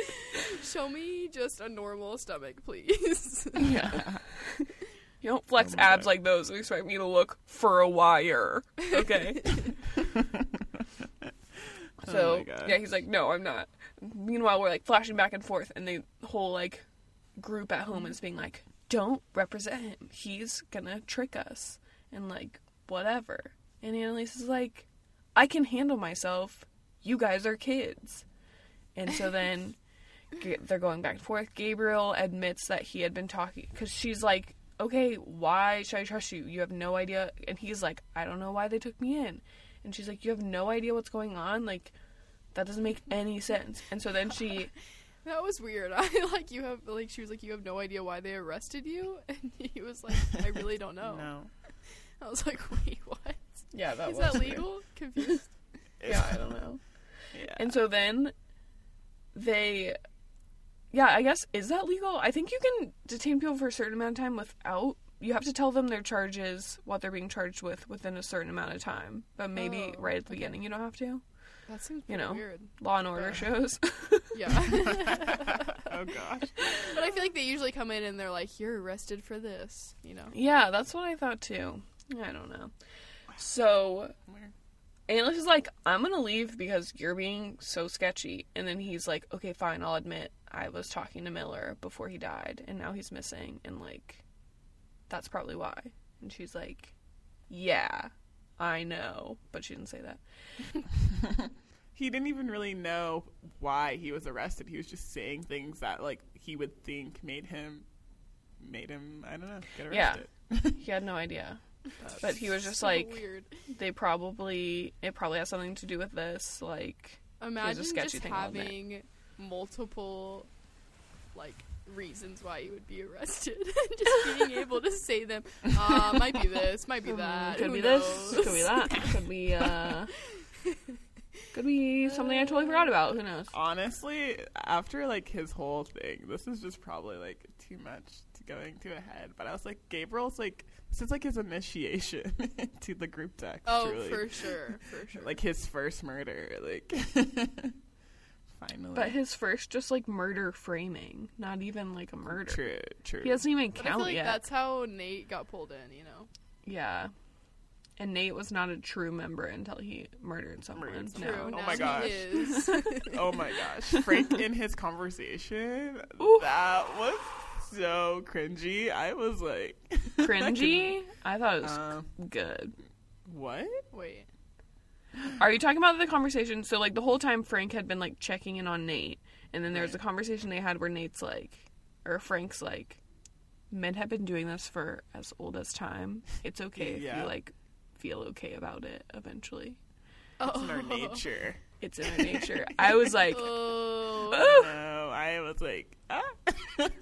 A: show me just a normal stomach, please.
C: Yeah. You don't flex
B: Oh
C: abs
B: God.
C: like those and expect me to look for a wire. Okay.
B: Oh
C: so
B: my God.
C: yeah, he's like, no, I'm not. Meanwhile, we're like flashing back and forth, and the whole like group at home is being like, don't represent him. He's gonna trick us, and like whatever. And Annalise is like, I can handle myself. You guys are kids. And so then they're going back and forth. Gabriel admits that he had been talking because she's like, "Okay, why should I trust you? You have no idea." And he's like, "I don't know why they took me in." And she's like, "You have no idea what's going on. Like, that doesn't make any sense." And so then she,
A: That was weird. I like you have like she was like you have no idea why they arrested you, and he was like I really don't know.
B: No.
A: I was like wait what?
C: yeah, that
A: Is
C: was
A: that
C: weird.
A: legal? Confused.
C: Yeah, I don't know.
B: Yeah.
C: And so then they Yeah, I guess is that legal? I think you can detain people for a certain amount of time without you have to tell them their charges, what they're being charged with within a certain amount of time. But maybe
A: Oh,
C: right at the
A: okay.
C: beginning you don't have to.
A: That seems
C: You know.
A: weird.
C: Law and order
A: Uh.
C: shows.
A: Yeah.
B: oh gosh.
A: but I feel like they usually come in and they're like, "You're arrested for this," you know.
C: yeah, that's what I thought too. I don't know. So Annalise is like, I'm gonna leave because you're being so sketchy. And then he's like, okay, fine, I'll admit I was talking to Miller before he died, and now he's missing, and like, that's probably why. And she's like, yeah, I know, but she didn't say that.
B: he didn't even really know why he was arrested. He was just saying things that like he would think made him made him I don't know get
C: Yeah.
B: arrested.
C: He had no idea. But he was just
A: So
C: like,
A: weird.
C: they probably, it probably has something to do with this. Like,
A: Imagine just
C: thing all in there.
A: having multiple like reasons why you would be arrested, just being able to say them. Uh, might be this, might be that.
C: could
A: who
C: be
A: knows?
C: this, could be that, could be, uh, could be something I totally forgot about. Who knows?
B: Honestly, after like his whole thing, this is just probably like too much to going to a head. But I was like, Gabriel's like this is like his initiation to the group text.
A: Oh,
B: truly.
A: for sure, for sure.
B: like his first murder. Like finally,
C: But his first just like murder framing, not even like a murder.
B: true, true.
C: He doesn't even
A: But I feel
C: count
A: like
C: yet.
A: that's how Nate got pulled in. You know.
C: Yeah. And Nate was not a true member until he murdered someone.
B: Murdered
C: No.
A: True.
B: Oh
A: now
B: my
A: he
B: gosh.
A: is.
B: oh my gosh, Frank in his conversation,
C: Oof.
B: that was so cringy. I was like,
C: Cringy? I thought it was
B: um,
C: good.
B: what?
A: Wait.
C: Are you talking about the conversation? So, like, the whole time Frank had been, like, checking in on Nate. And then there was a conversation they had where Nate's like, or Frank's like, men have been doing this for as old as time. It's okay if
B: Yeah.
C: you, like, feel okay about it eventually.
B: It's in our nature.
C: It's in our nature. I was like,
A: Oh.
B: No, I was like, ah.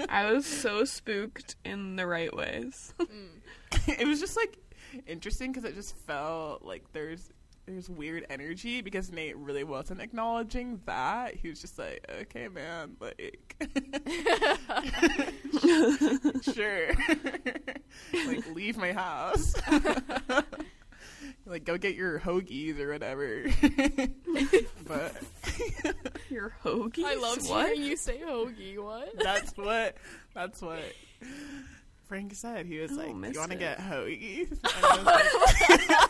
C: I was so spooked in the right ways.
B: It was just like interesting because it just felt like there's there's weird energy because Nate really wasn't acknowledging that. He was just like, okay, man, like, sure, like leave my house. like go get your hoagies or whatever. but
C: Your hoagies?
A: I love
C: what?
A: hearing you say hoagie. What?
B: that's what that's what Frank said. He was like, "You want to get hoagies?" And I was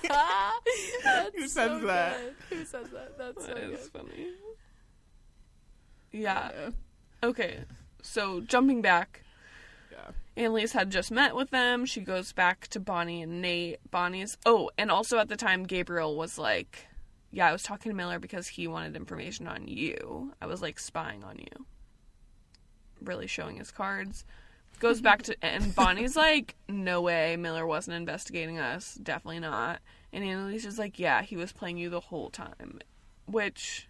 B: like, Who says
A: so
B: that?
A: good. Who says that? That's so
C: That
A: good.
C: funny. Yeah.
B: yeah.
C: Okay. So jumping back,
B: yeah.
C: Annalise had just met with them. She goes back to Bonnie and Nate. Bonnie's oh, and also at the time Gabriel was like, "Yeah, I was talking to Miller because he wanted information on you. I was like spying on you." Really showing his cards. Goes back to and Bonnie's like, "No way, Miller wasn't investigating us. Definitely not." And Annalise is like, "Yeah, he was playing you the whole time," which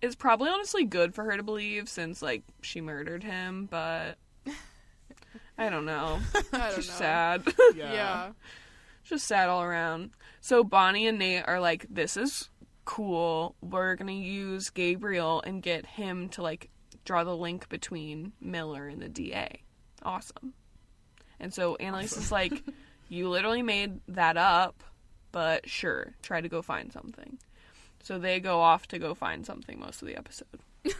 C: is probably honestly good for her to believe since like she murdered him, but I don't know.
A: I don't
C: Just
A: know.
C: sad.
B: Yeah.
A: Yeah.
C: Just sad all around. So Bonnie and Nate are like, this is cool. We're gonna use Gabriel and get him to like draw the link between Miller and the DA. Awesome. And so Annalise is like, you literally made that up, but sure, try to go find something. So they go off to go find something most of the episode.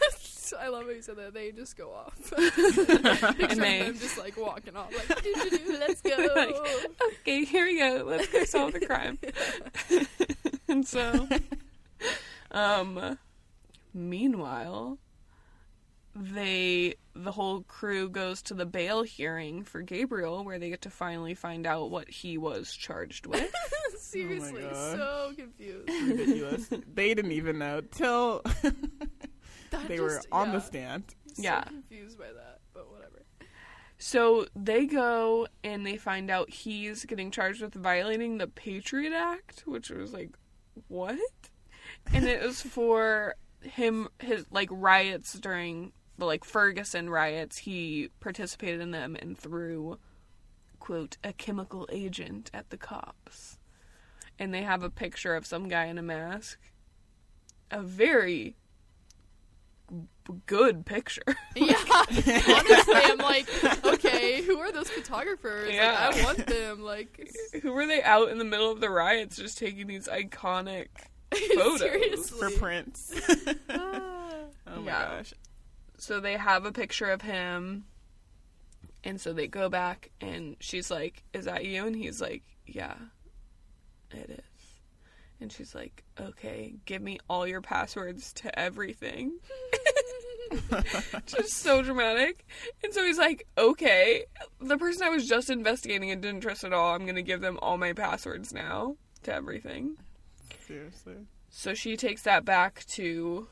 A: I love how you said that. They just go off. Picture
C: they-
A: them just like walking off, like, doo doo doo, let's go.
C: Like, okay, here we go. Let's go solve the crime. and so, um, meanwhile, they the whole crew goes to the bail hearing for Gabriel, where they get to finally find out what he was charged with.
A: Seriously, oh
B: gosh.
A: so confused.
B: ridiculous. they didn't even know till
A: That
B: they were
A: just-
B: on the stand.
A: So
C: Yeah.
A: confused by that, but whatever.
C: So they go and they find out he's getting charged with violating the Patriot Act, which was like, what? And it was for him, his like riots during the like Ferguson riots. He participated in them and threw, quote, a chemical agent at the cops. And they have a picture of some guy in a mask. A very good picture.
A: Yeah, honestly, I'm like, okay, who are those photographers?
C: Yeah.
A: Like, I want them. Like,
C: Who were they out in the middle of the riots just taking these iconic photos?
B: for Prince.
A: Ah.
B: oh my
C: Yeah.
B: gosh.
C: So they have a picture of him and so they go back and she's like, Is that you? And he's like, Yeah, it is. And she's like, Okay, give me all your passwords to everything. just so dramatic. And so he's like, Okay, the person I was just investigating and didn't trust at all, I'm gonna give them all my passwords now to everything.
B: Seriously.
C: So she takes that back to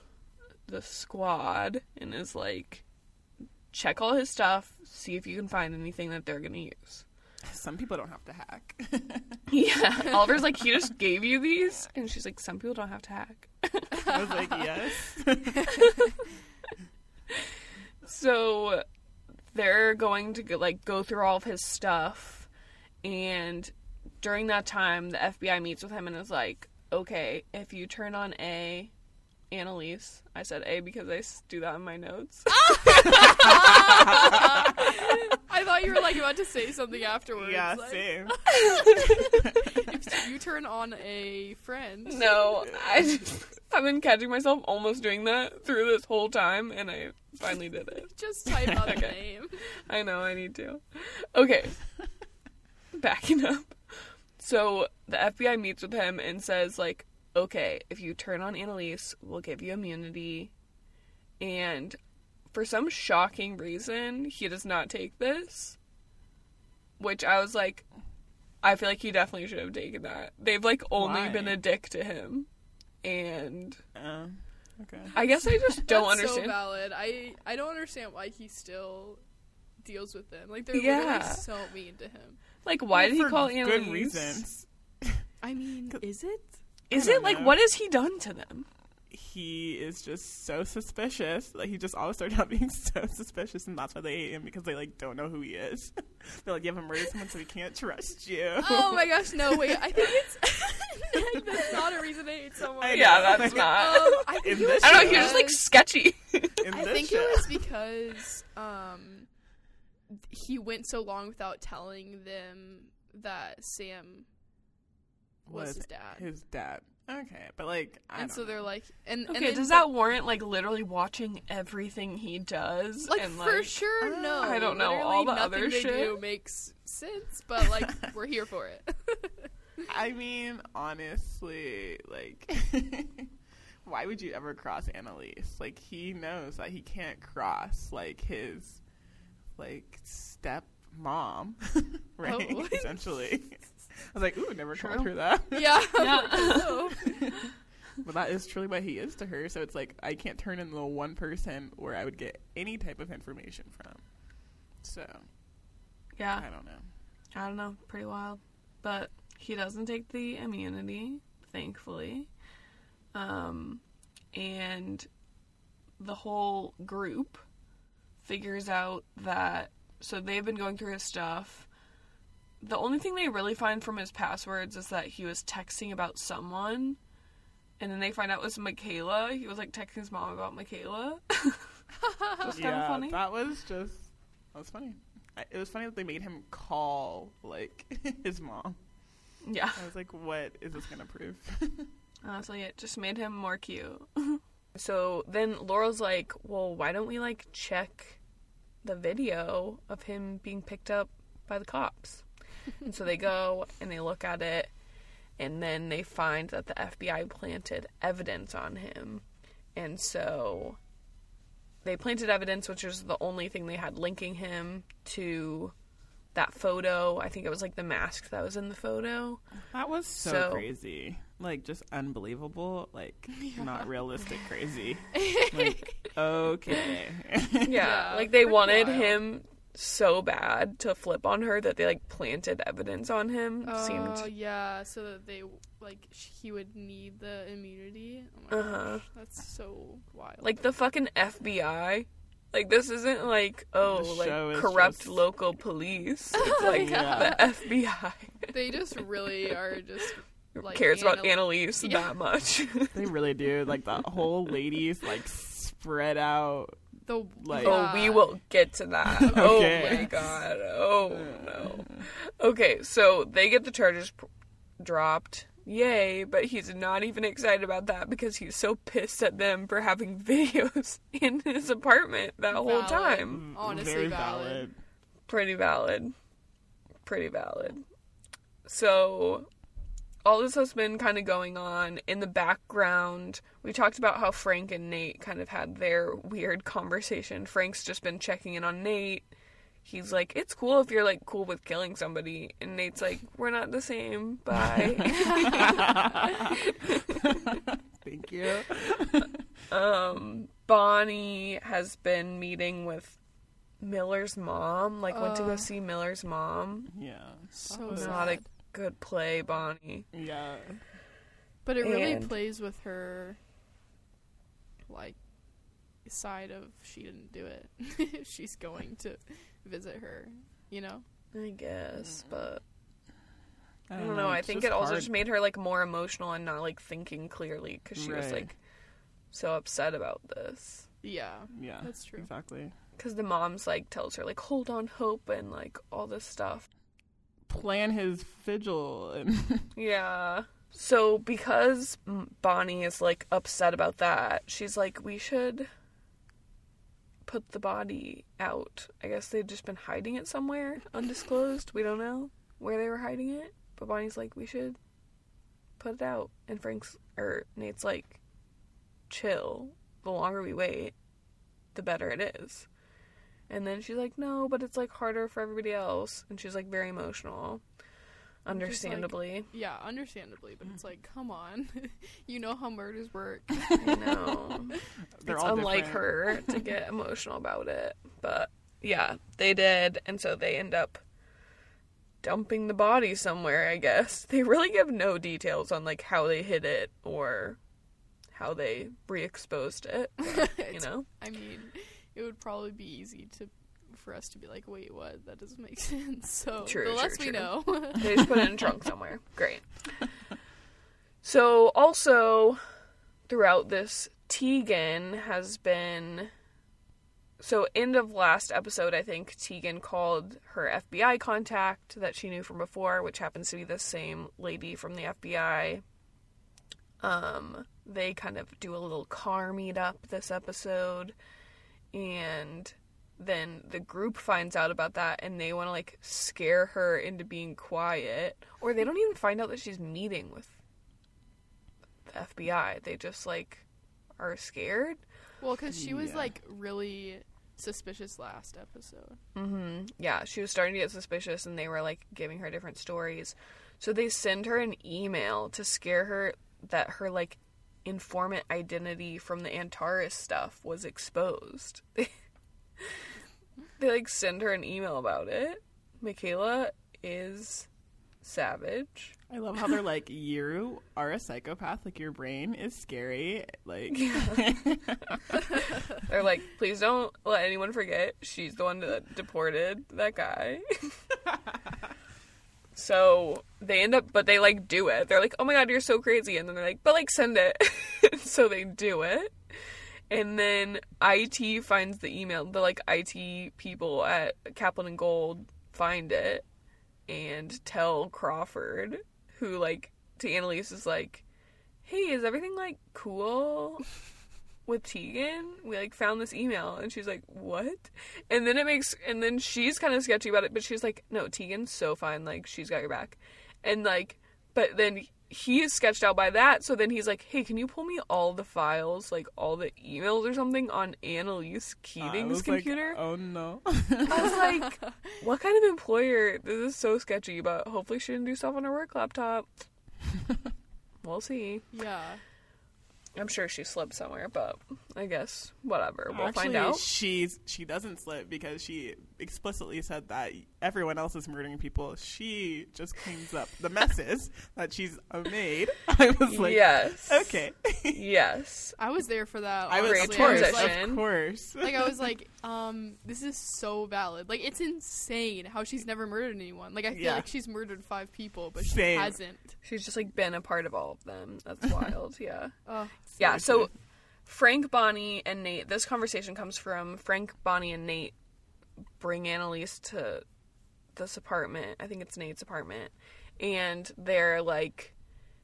C: the squad and is like, check all his stuff, see if you can find anything that they're gonna use.
B: Some people don't have to hack.
C: Yeah. Oliver's like, he just gave you these? And she's like, some people don't have to hack.
B: I was like, yes.
C: So they're going to go, like go through all of his stuff and during that time the FBI meets with him and is like, "Okay, if you turn on A, Annalise, I said A because I do that in my notes.
A: I thought you were like about to say something afterwards.
B: yeah,
A: like,
B: same.
A: If you turn on a friend,
C: no, I just, I've been catching myself almost doing that through this whole time and I finally did it.
A: just type out a
C: Okay.
A: name.
C: I know, I need to. Okay. Backing up. So the FBI meets with him and says, like, okay, if you turn on Annalise, we'll give you immunity. And for some shocking reason, he does not take this. Which I was like, I feel like he definitely should have taken that. They've like only
B: Why?
C: been a dick to him. And
B: Um, okay.
C: I guess I just don't
A: That's
C: understand.
A: So valid. I I don't understand why he still deals with them. Like they're
C: Yeah.
A: literally so mean to him.
C: Like, why did he call Annalise?
B: good reasons?
A: I mean, is it?
C: Is
B: I don't
C: it like
B: know.
C: what has he done to them?
B: He is just so suspicious. Like he just always started out being so suspicious, and that's why they hate him because they like don't know who he is. They're like, you haven't murdered someone, so we can't trust you.
A: Oh my gosh, no wait. I think it's like, that's not a reason to hate someone.
B: I
C: Yeah,
B: know.
C: that's not.
A: Um, I think
B: In
A: it was
B: this
C: I don't know.
B: show.
C: He was just like sketchy.
B: In
A: I think
B: show.
A: it was because um he went so long without telling them that Sam was,
B: Was
A: his dad.
B: his dad. Okay, but like, I
A: and
B: don't
A: so they're like and, and
C: Okay,
A: then-
C: does that warrant like literally watching everything he does?
A: like
C: and
A: for
C: like,
A: sure ah, no
C: I don't know,
A: Literally
C: all the
A: nothing
C: other
A: they
C: shit?
A: do makes sense but like we're here for it
B: I mean, honestly, like, why would you ever cross Annalise? Like, he knows that he can't cross like his like step mom, oh, right?
A: Oh.
B: Essentially. I was like, ooh, never called
C: True.
B: her that.
A: yeah,
C: Yeah.
B: But that is truly what he is to her. So it's like I can't turn in the one person where I would get any type of information from. So
C: yeah,
B: I don't know.
C: I don't know, pretty wild. But he doesn't take the immunity, thankfully. Um, and the whole group figures out that so they've been going through his stuff. The only thing they really find from his passwords is that he was texting about someone, and then they find out it was Michaela. He was like texting his mom about Michaela. Just kind
B: yeah,
C: of funny.
B: that was just that was funny. It was funny that they made him call like his mom.
C: Yeah.
B: I was like, what is this gonna prove?
C: Honestly, it just made him more cute. so then Laurel's like, well, why don't we like check the video of him being picked up by the cops? And so they go and they look at it, and then they find that the FBI planted evidence on him. And so they planted evidence, which is the only thing they had linking him to that photo. I think it was like the mask that was in the photo.
B: That was so,
C: So-
B: crazy. Like just unbelievable. Like not realistic crazy. Like okay.
C: Yeah,
A: Yeah,
C: like they wanted
A: wild.
C: him so bad to flip on her that they like planted evidence on him.
A: Oh
C: Seemed
A: yeah, so that they like sh- he would need the immunity. Oh
C: Uh-huh.
A: that's so wild.
C: like the fucking FBI. Like this isn't like oh like corrupt
B: just-
C: local police. It's like
B: Yeah.
C: the FBI
A: they just really are just like
C: cares about
A: anal-
C: Annalise
A: Yeah.
C: that much.
B: they really do. Like the whole ladies like spread out.
A: The
B: Like-
C: oh, we will get to that.
B: Okay.
C: Oh my god. Oh no. Okay, so they get the charges p- dropped. Yay, but he's not even excited about that because he's so pissed at them for having videos in his apartment that whole time.
A: Mm, Honestly
B: Very
A: valid.
C: Pretty valid. Pretty valid. So, all this has been kind of going on in the background. We talked about how Frank and Nate kind of had their weird conversation. Frank's just been checking in on Nate. He's like, "It's cool if you're like cool with killing somebody," and Nate's like, "We're not the same. Bye."
B: Thank you.
C: um, Bonnie has been meeting with Miller's mom. Like, went to go see Miller's mom.
B: Yeah.
A: So
B: That was-
C: Not a
A: sad.
C: Good play, Bonnie.
B: Yeah.
A: But it really
C: And-
A: plays with her like side of she didn't do it. She's going to visit her, you know?
C: I guess, mm. but
B: I
C: I don't know. I think
B: just
C: it also
B: hard.
C: just made her like more emotional and not like thinking clearly because she was like so upset about this.
A: Yeah.
B: Yeah.
A: That's true.
B: Exactly.
C: Because the mom's like tells her like hold on hope and like all this stuff.
B: Plan his vigil
C: Yeah. So because Bonnie is like upset about that, she's like we should put the body out. I guess they've just been hiding it somewhere undisclosed. We don't know where they were hiding it, but Bonnie's like we should put it out. And Frank's or Nate's like chill. The longer we wait, the better it is. And then she's like, no, but it's like harder for everybody else. And she's like very emotional.
A: like-
C: Understandably.
A: Yeah, understandably, but it's like, come on. you know how murders work.
C: I know.
B: they're
C: it's
B: all
C: unlike
B: different.
C: her to get emotional about it. But yeah, they did. And so they end up dumping the body somewhere, I guess. They really give no details on like how they hid it or how they re-exposed it. but, you know?
A: I mean, it would probably be easy to for us to be like, wait, what? That doesn't make sense. So
C: True,
A: the
C: true,
A: less we know.
C: They just put it in a trunk somewhere. Great. So also throughout this, Tegan has been so end of last episode, I think Tegan called her FBI contact that she knew from before, which happens to be the same lady from the FBI. Um, they kind of do a little car meetup this episode, and then the group finds out about that and they want to like scare her into being quiet or they don't even find out that she's meeting with the FBI. They just like are scared.
A: well, because she was
B: Yeah.
A: like really suspicious last episode.
C: Mhm. Yeah, she was starting to get suspicious and they were like giving her different stories. So they send her an email to scare her that her like informant identity from the Antares stuff was exposed. they like send her an email about it. Michaela is savage.
B: I love how they're like, you are a psychopath. Like your brain is scary. Like,
C: They're like, please don't let anyone forget she's the one that deported that guy. So they end up, but they like do it. They're like, oh my god, you're so crazy. And then they're like, but like send it. so they do it. And then IT finds the email. The like IT people at Caplan and Gold find it and tell Crawford, who like to Annalise is like, hey, is everything like cool? with Tegan, we like found this email and she's like, "What?" And then it makes and then she's kind of sketchy about it, but she's like, "No, Tegan's so fine, like she's got your back." And like but then he is sketched out by that. So then he's like, "Hey, can you pull me all the files, like all the emails or something on Annalise
B: I
C: Keating's
B: was
C: computer?"
B: Like, oh no.
C: I was like, "What kind of employer? This is so sketchy." But hopefully, she didn't do stuff on her work laptop. we'll see.
A: Yeah.
C: I'm sure she slipped somewhere, but I guess whatever. We'll
B: Actually,
C: find out.
B: She's she doesn't slip because she explicitly said that everyone else is murdering people. She just cleans up the messes that she's made. I was like,
C: yes.
B: okay.
C: Yes.
A: I was there for that.
B: I was,
C: Great
B: of
A: honestly. I
B: course,
A: was
C: transition.
B: of course.
A: like, like I was like, um, this is so valid. Like it's insane how she's never murdered anyone. Like I feel
B: Yeah.
A: like she's murdered five people, but she
B: Same.
A: hasn't.
C: She's just like been a part of all of them. That's wild. yeah.
A: Oh,
C: Yeah, so Frank, Bonnie, and Nate, this conversation comes from Frank, Bonnie, and Nate bring Annalise to this apartment. I think it's Nate's apartment. And they're like,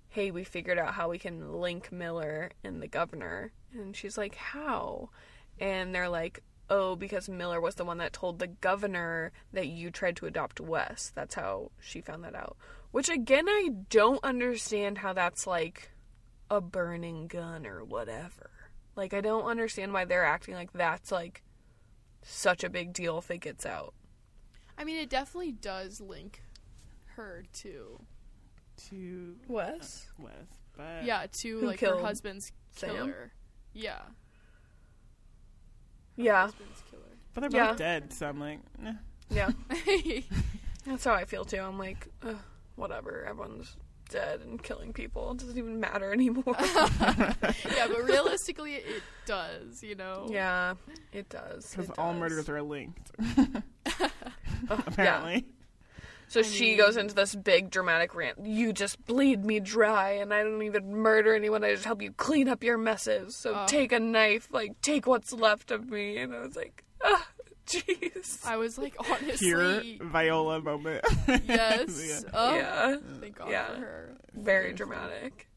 C: hey, we figured out how we can link Miller and the governor. And she's like, how? And they're like, oh, because Miller was the one that told the governor that you tried to adopt Wes. That's how she found that out. Which, again, I don't understand how that's like a burning gun or whatever. Like I don't understand why they're acting like that's like such a big deal if it gets out.
A: I mean, it definitely does link her to
B: to
C: Wes?
B: Wes, but
A: yeah to
C: Who
A: like her husband's
C: Sam?
A: killer. Yeah,
C: Yeah.
A: husband's
B: but they're
C: Yeah.
B: both dead. So I'm like, eh.
C: Yeah. That's how I feel too. I'm like, Ugh, whatever. Everyone's dead and killing people. It doesn't even matter anymore.
A: yeah, but realistically, it does. You know.
C: yeah, it does.
B: because all murders are linked.
C: Ugh,
B: Apparently,
C: So
A: I
C: she
A: mean-
C: goes into this big dramatic rant. You just bleed me dry, and I don't even murder anyone. I just help you clean up your messes. So
A: Oh.
C: take a knife, like take what's left of me. And I was like, ah, jeez.
A: I was like, honestly,
B: pure Viola moment.
A: yes.
B: Yeah.
A: Oh,
C: yeah,
A: thank God
C: Yeah.
A: for her.
C: very dramatic.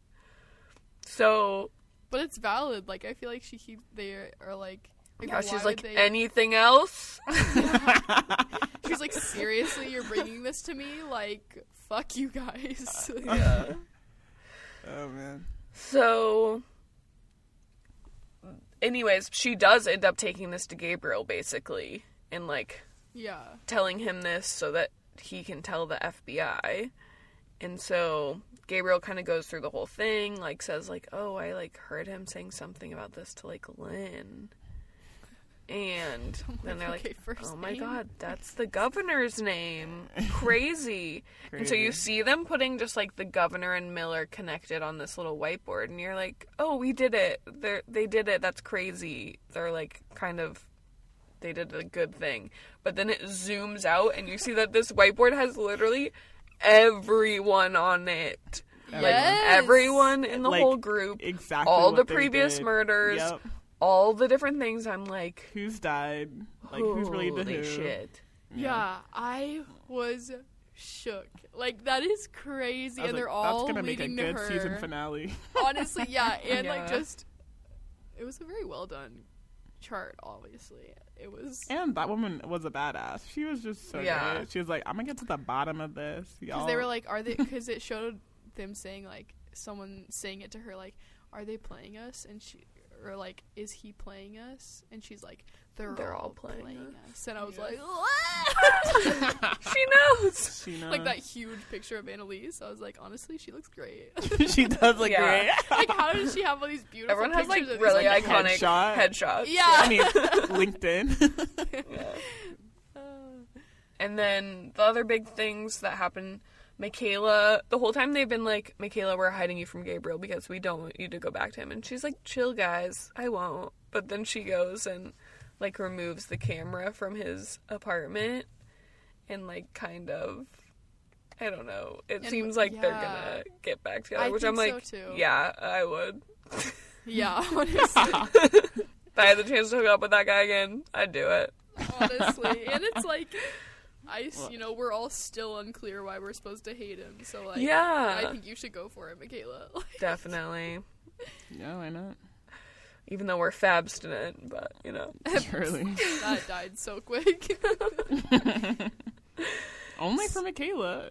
C: So
A: But it's valid. Like I feel like she keep they are like. like,
C: yeah, she's like,
A: they-
C: anything else?
A: She's like, seriously, you're bringing this to me? Like, fuck you guys.
C: yeah.
B: oh man.
C: So, anyways, she does end up taking this to Gabriel, basically, and like
A: yeah.
C: telling him this so that he can tell the FBI. And so Gabriel kind of goes through the whole thing, like says like, "Oh, I like heard him saying something about this to like Lynne." And then they're like, "Oh my
A: name?
C: god, that's the governor's name." Crazy. And so you see them putting just like the governor and Miller connected on this little whiteboard and you're like, "Oh, we did it. They they did it. That's crazy." They're like kind of they did a good thing. But then it zooms out and you see that this whiteboard has literally everyone on it. Like everyone in the
B: Like,
C: whole group,
B: Exactly.
C: all the previous murders,
B: Yep.
C: All the different things. I'm like,
B: Who's died? Like who's related to
C: holy
B: who?
C: shit.
A: Yeah, I was shook. Like that is crazy,
B: I was
A: and they're
B: like,
A: all
B: That's gonna make a
A: leading
B: good
A: to her.
B: season finale.
A: Honestly, yeah, and like just it was a very well done chart. Obviously, it was
B: And that woman was a badass. She was just so
C: Yeah.
B: good. She was like, "I'm gonna get to the bottom of this."
A: because
B: Y'all.
A: they were like, "Are they?" Because it showed them saying like someone saying it to her like, "Are they playing us?" And she or like, "Is he playing us?" And she's like, "They're,
C: They're
A: all,
C: all playing
A: playing,
C: us."
A: us. And I was
B: Yeah.
A: like, "What?"
C: She knows.
B: She knows.
A: like that huge picture of Annalise. I was like, honestly, she looks great.
B: she does look
C: Yeah.
B: great.
A: like, how does she have all these beautiful?
C: Everyone has like
A: pictures of
C: really
A: like,
C: iconic
B: headshot.
C: headshots.
A: Yeah.
B: I mean, LinkedIn.
A: uh,
C: And then the other big things that happen, Michaela, the whole time they've been like, Michaela, we're hiding you from Gabriel because we don't want you to go back to him. And she's like, chill, guys, I won't. But then she goes and like removes the camera from his apartment and like kind of, I don't know. It
A: And-
C: seems like they're gonna get back together,
A: I
C: which I'm like,
A: so, too.
C: yeah, I would.
A: yeah, honestly,
C: If I had the chance to hook up with that guy again, I'd do it.
A: honestly, and it's like. I, s- you know, we're all still unclear why we're supposed to hate him. So, like,
C: Yeah.
A: I think you should go for it, Michaela.
C: Definitely.
B: yeah, why not?
C: Even though we're fabstinent, but you know.
B: Surely.
A: that died so quick.
B: Only for Michaela,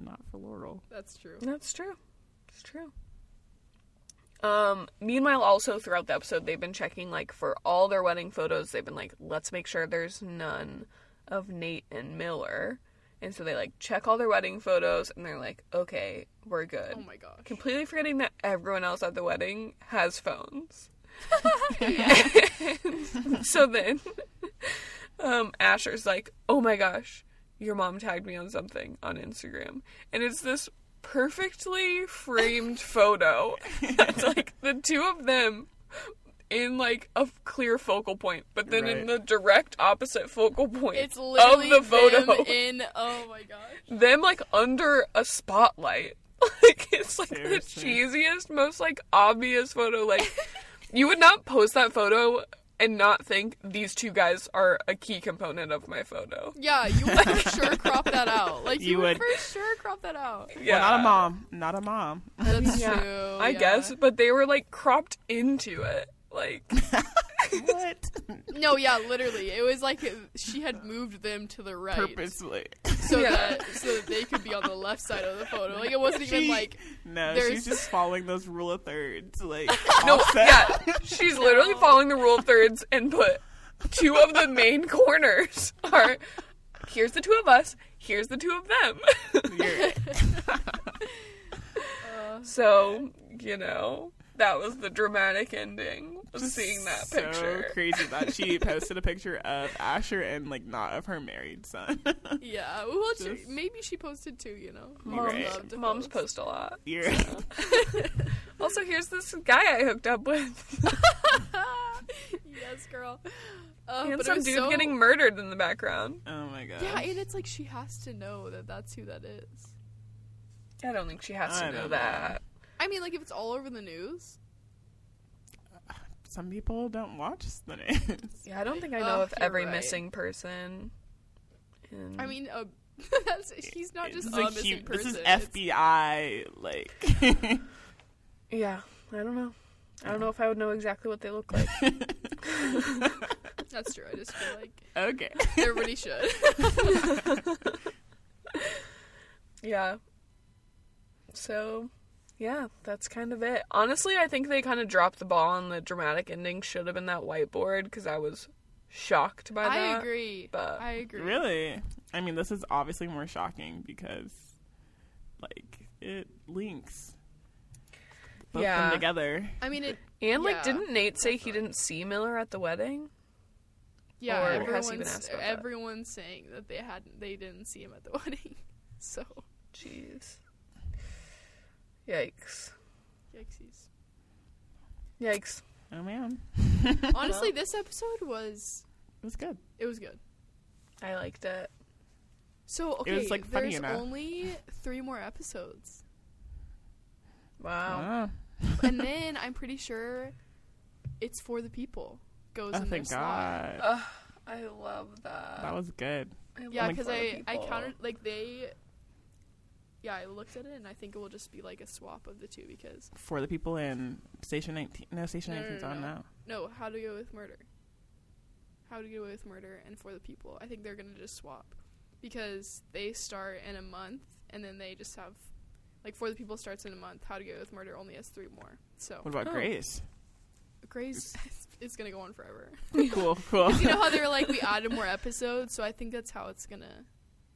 B: not for Laurel.
A: That's true.
C: That's true. It's true. Um, meanwhile, also throughout the episode, they've been checking like for all their wedding photos. They've been like, let's make sure there's none of Nate and Miller. And so they like check all their wedding photos, and they're like, okay, we're good.
A: Oh my gosh.
C: Completely forgetting that everyone else at the wedding has phones. so then, um, Asher's like, "Oh my gosh, your mom tagged me on something on Instagram, and it's this perfectly framed photo. It's like the two of them." In like a clear focal point, but then in the direct opposite focal point
A: It's literally
C: of the photo,
A: them in. Oh my gosh.
C: them like under a spotlight. Like it's like
B: Seriously.
C: the cheesiest, most like obvious photo. Like you would not post that photo and not think these two guys are a key component of my photo.
A: Yeah, you would for sure crop that out. Like you,
B: You
A: would,
B: would-
A: for sure crop that out.
C: Yeah,
B: Well, not a mom. Not a mom.
A: That's
C: Yeah,
A: true.
C: I
A: yeah.
C: guess, but they were like cropped into it. Like
B: what?
A: No, yeah, literally. It was like she had moved them to the right,
B: Purposely.
A: so
C: Yeah.
A: that so that they could be on the left side of the photo. Like it wasn't even like
B: No,
A: There's-
B: she's just following those rule of thirds. Like,
C: no,
B: offset.
C: yeah, she's literally following the rule of thirds and put two of the main corners are here's the two of us, here's the two of them.
B: You're right.
C: So, you know, that was the dramatic ending of seeing that
B: so
C: picture.
B: crazy that she posted a picture of Asher and like not of her married son.
A: yeah. Well, she, maybe she posted too. You know,
B: You're
A: Moms
B: right.
A: love
C: Moms
A: post.
C: post a lot.
B: You're
C: Also, here's this guy I hooked up with.
A: yes, girl. Uh,
C: and some dude
A: so-
C: getting murdered in the background.
B: oh my god.
A: Yeah, and it's like she has to know that that's who that is.
C: I don't think she has to
B: I
C: know
B: don't
C: that.
A: I mean, like if it's all over the news.
B: Some people don't watch the news.
C: Yeah, I don't think I
A: Oh,
C: know of
A: you're
C: every
A: right.
C: missing person. in-
A: I mean, uh, that's, he's not just
B: It's
A: a
B: like
A: missing
B: you- this
A: person.
B: is
A: it's-
B: FBI. Like,
C: yeah, I don't know. I don't know if I would know exactly what they look like.
A: That's true. I just feel like
B: okay.
A: everybody should.
C: Yeah. So, yeah, that's kind of it. Honestly, I think they kind of dropped the ball on the dramatic ending. Should have been that whiteboard because I was shocked by
A: I
C: that.
A: I agree.
C: but-
A: I agree.
B: Really? I mean, this is obviously more shocking because, like, it links both
C: Yeah.
B: them together.
A: I mean, it.
C: And like,
A: Yeah,
C: didn't Nate say he didn't see Miller at the wedding?
A: Yeah,
C: Or has he been
A: everyone's
C: asked about that?
A: everyone's saying that they hadn't, they didn't see him at the wedding. So,
C: Jeez. Yikes.
A: yikesies.
C: Yikes.
B: Oh man,
A: Honestly, this episode was
B: it was good.
A: it was good.
C: I liked it.
A: So okay,
B: was, like, funny
A: there's
B: enough.
A: only three more episodes,
C: Wow.
A: And then I'm pretty sure it's for the people goes
B: oh,
A: in their
B: thank
A: slot.
B: God.
C: Ugh, I love that.
B: that was good.
C: I
A: Yeah, because I I counted like they. Yeah, I looked at it and I think it will just be like a swap of the two because
B: For the people in Station 19. No, Station
A: No, no,
B: 19's
A: no,
B: on
A: no.
B: now.
A: no, how to go with murder. How to get away with murder and for the people. I think they're gonna just swap because they start in a month and then they just have like for the people starts in a month. How to get away with murder only has three more. So
B: What about
C: Oh.
B: Grey's?
A: Grey's is gonna go on forever.
B: cool, cool.
A: you know how they're like we added more episodes, so I think that's how it's gonna.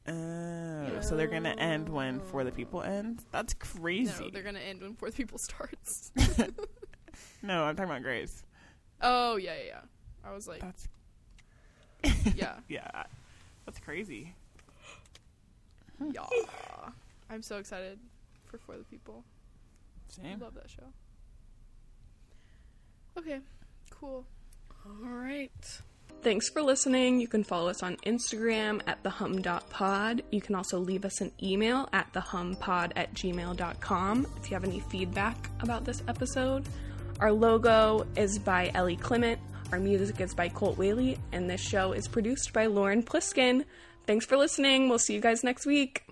B: Oh, so they're gonna end when For the People ends? That's crazy.
A: No, they're gonna end when for the people starts.
B: No, I'm talking about Grey's.
A: oh yeah, yeah, yeah. I was like,
B: That's
A: yeah,
B: yeah, that's crazy. Hmm.
A: yeah. I'm so excited for for the people. I
B: Same.
A: love that show. Okay, cool.
C: All right. Thanks for listening. You can follow us on Instagram at thehum.pod. You can also leave us an email at thehumpod at gmail.com if you have any feedback about this episode. Our logo is by Ellie Clement. Our music is by Colt Whaley. And this show is produced by Lauren Pliskin. Thanks for listening. We'll see you guys next week.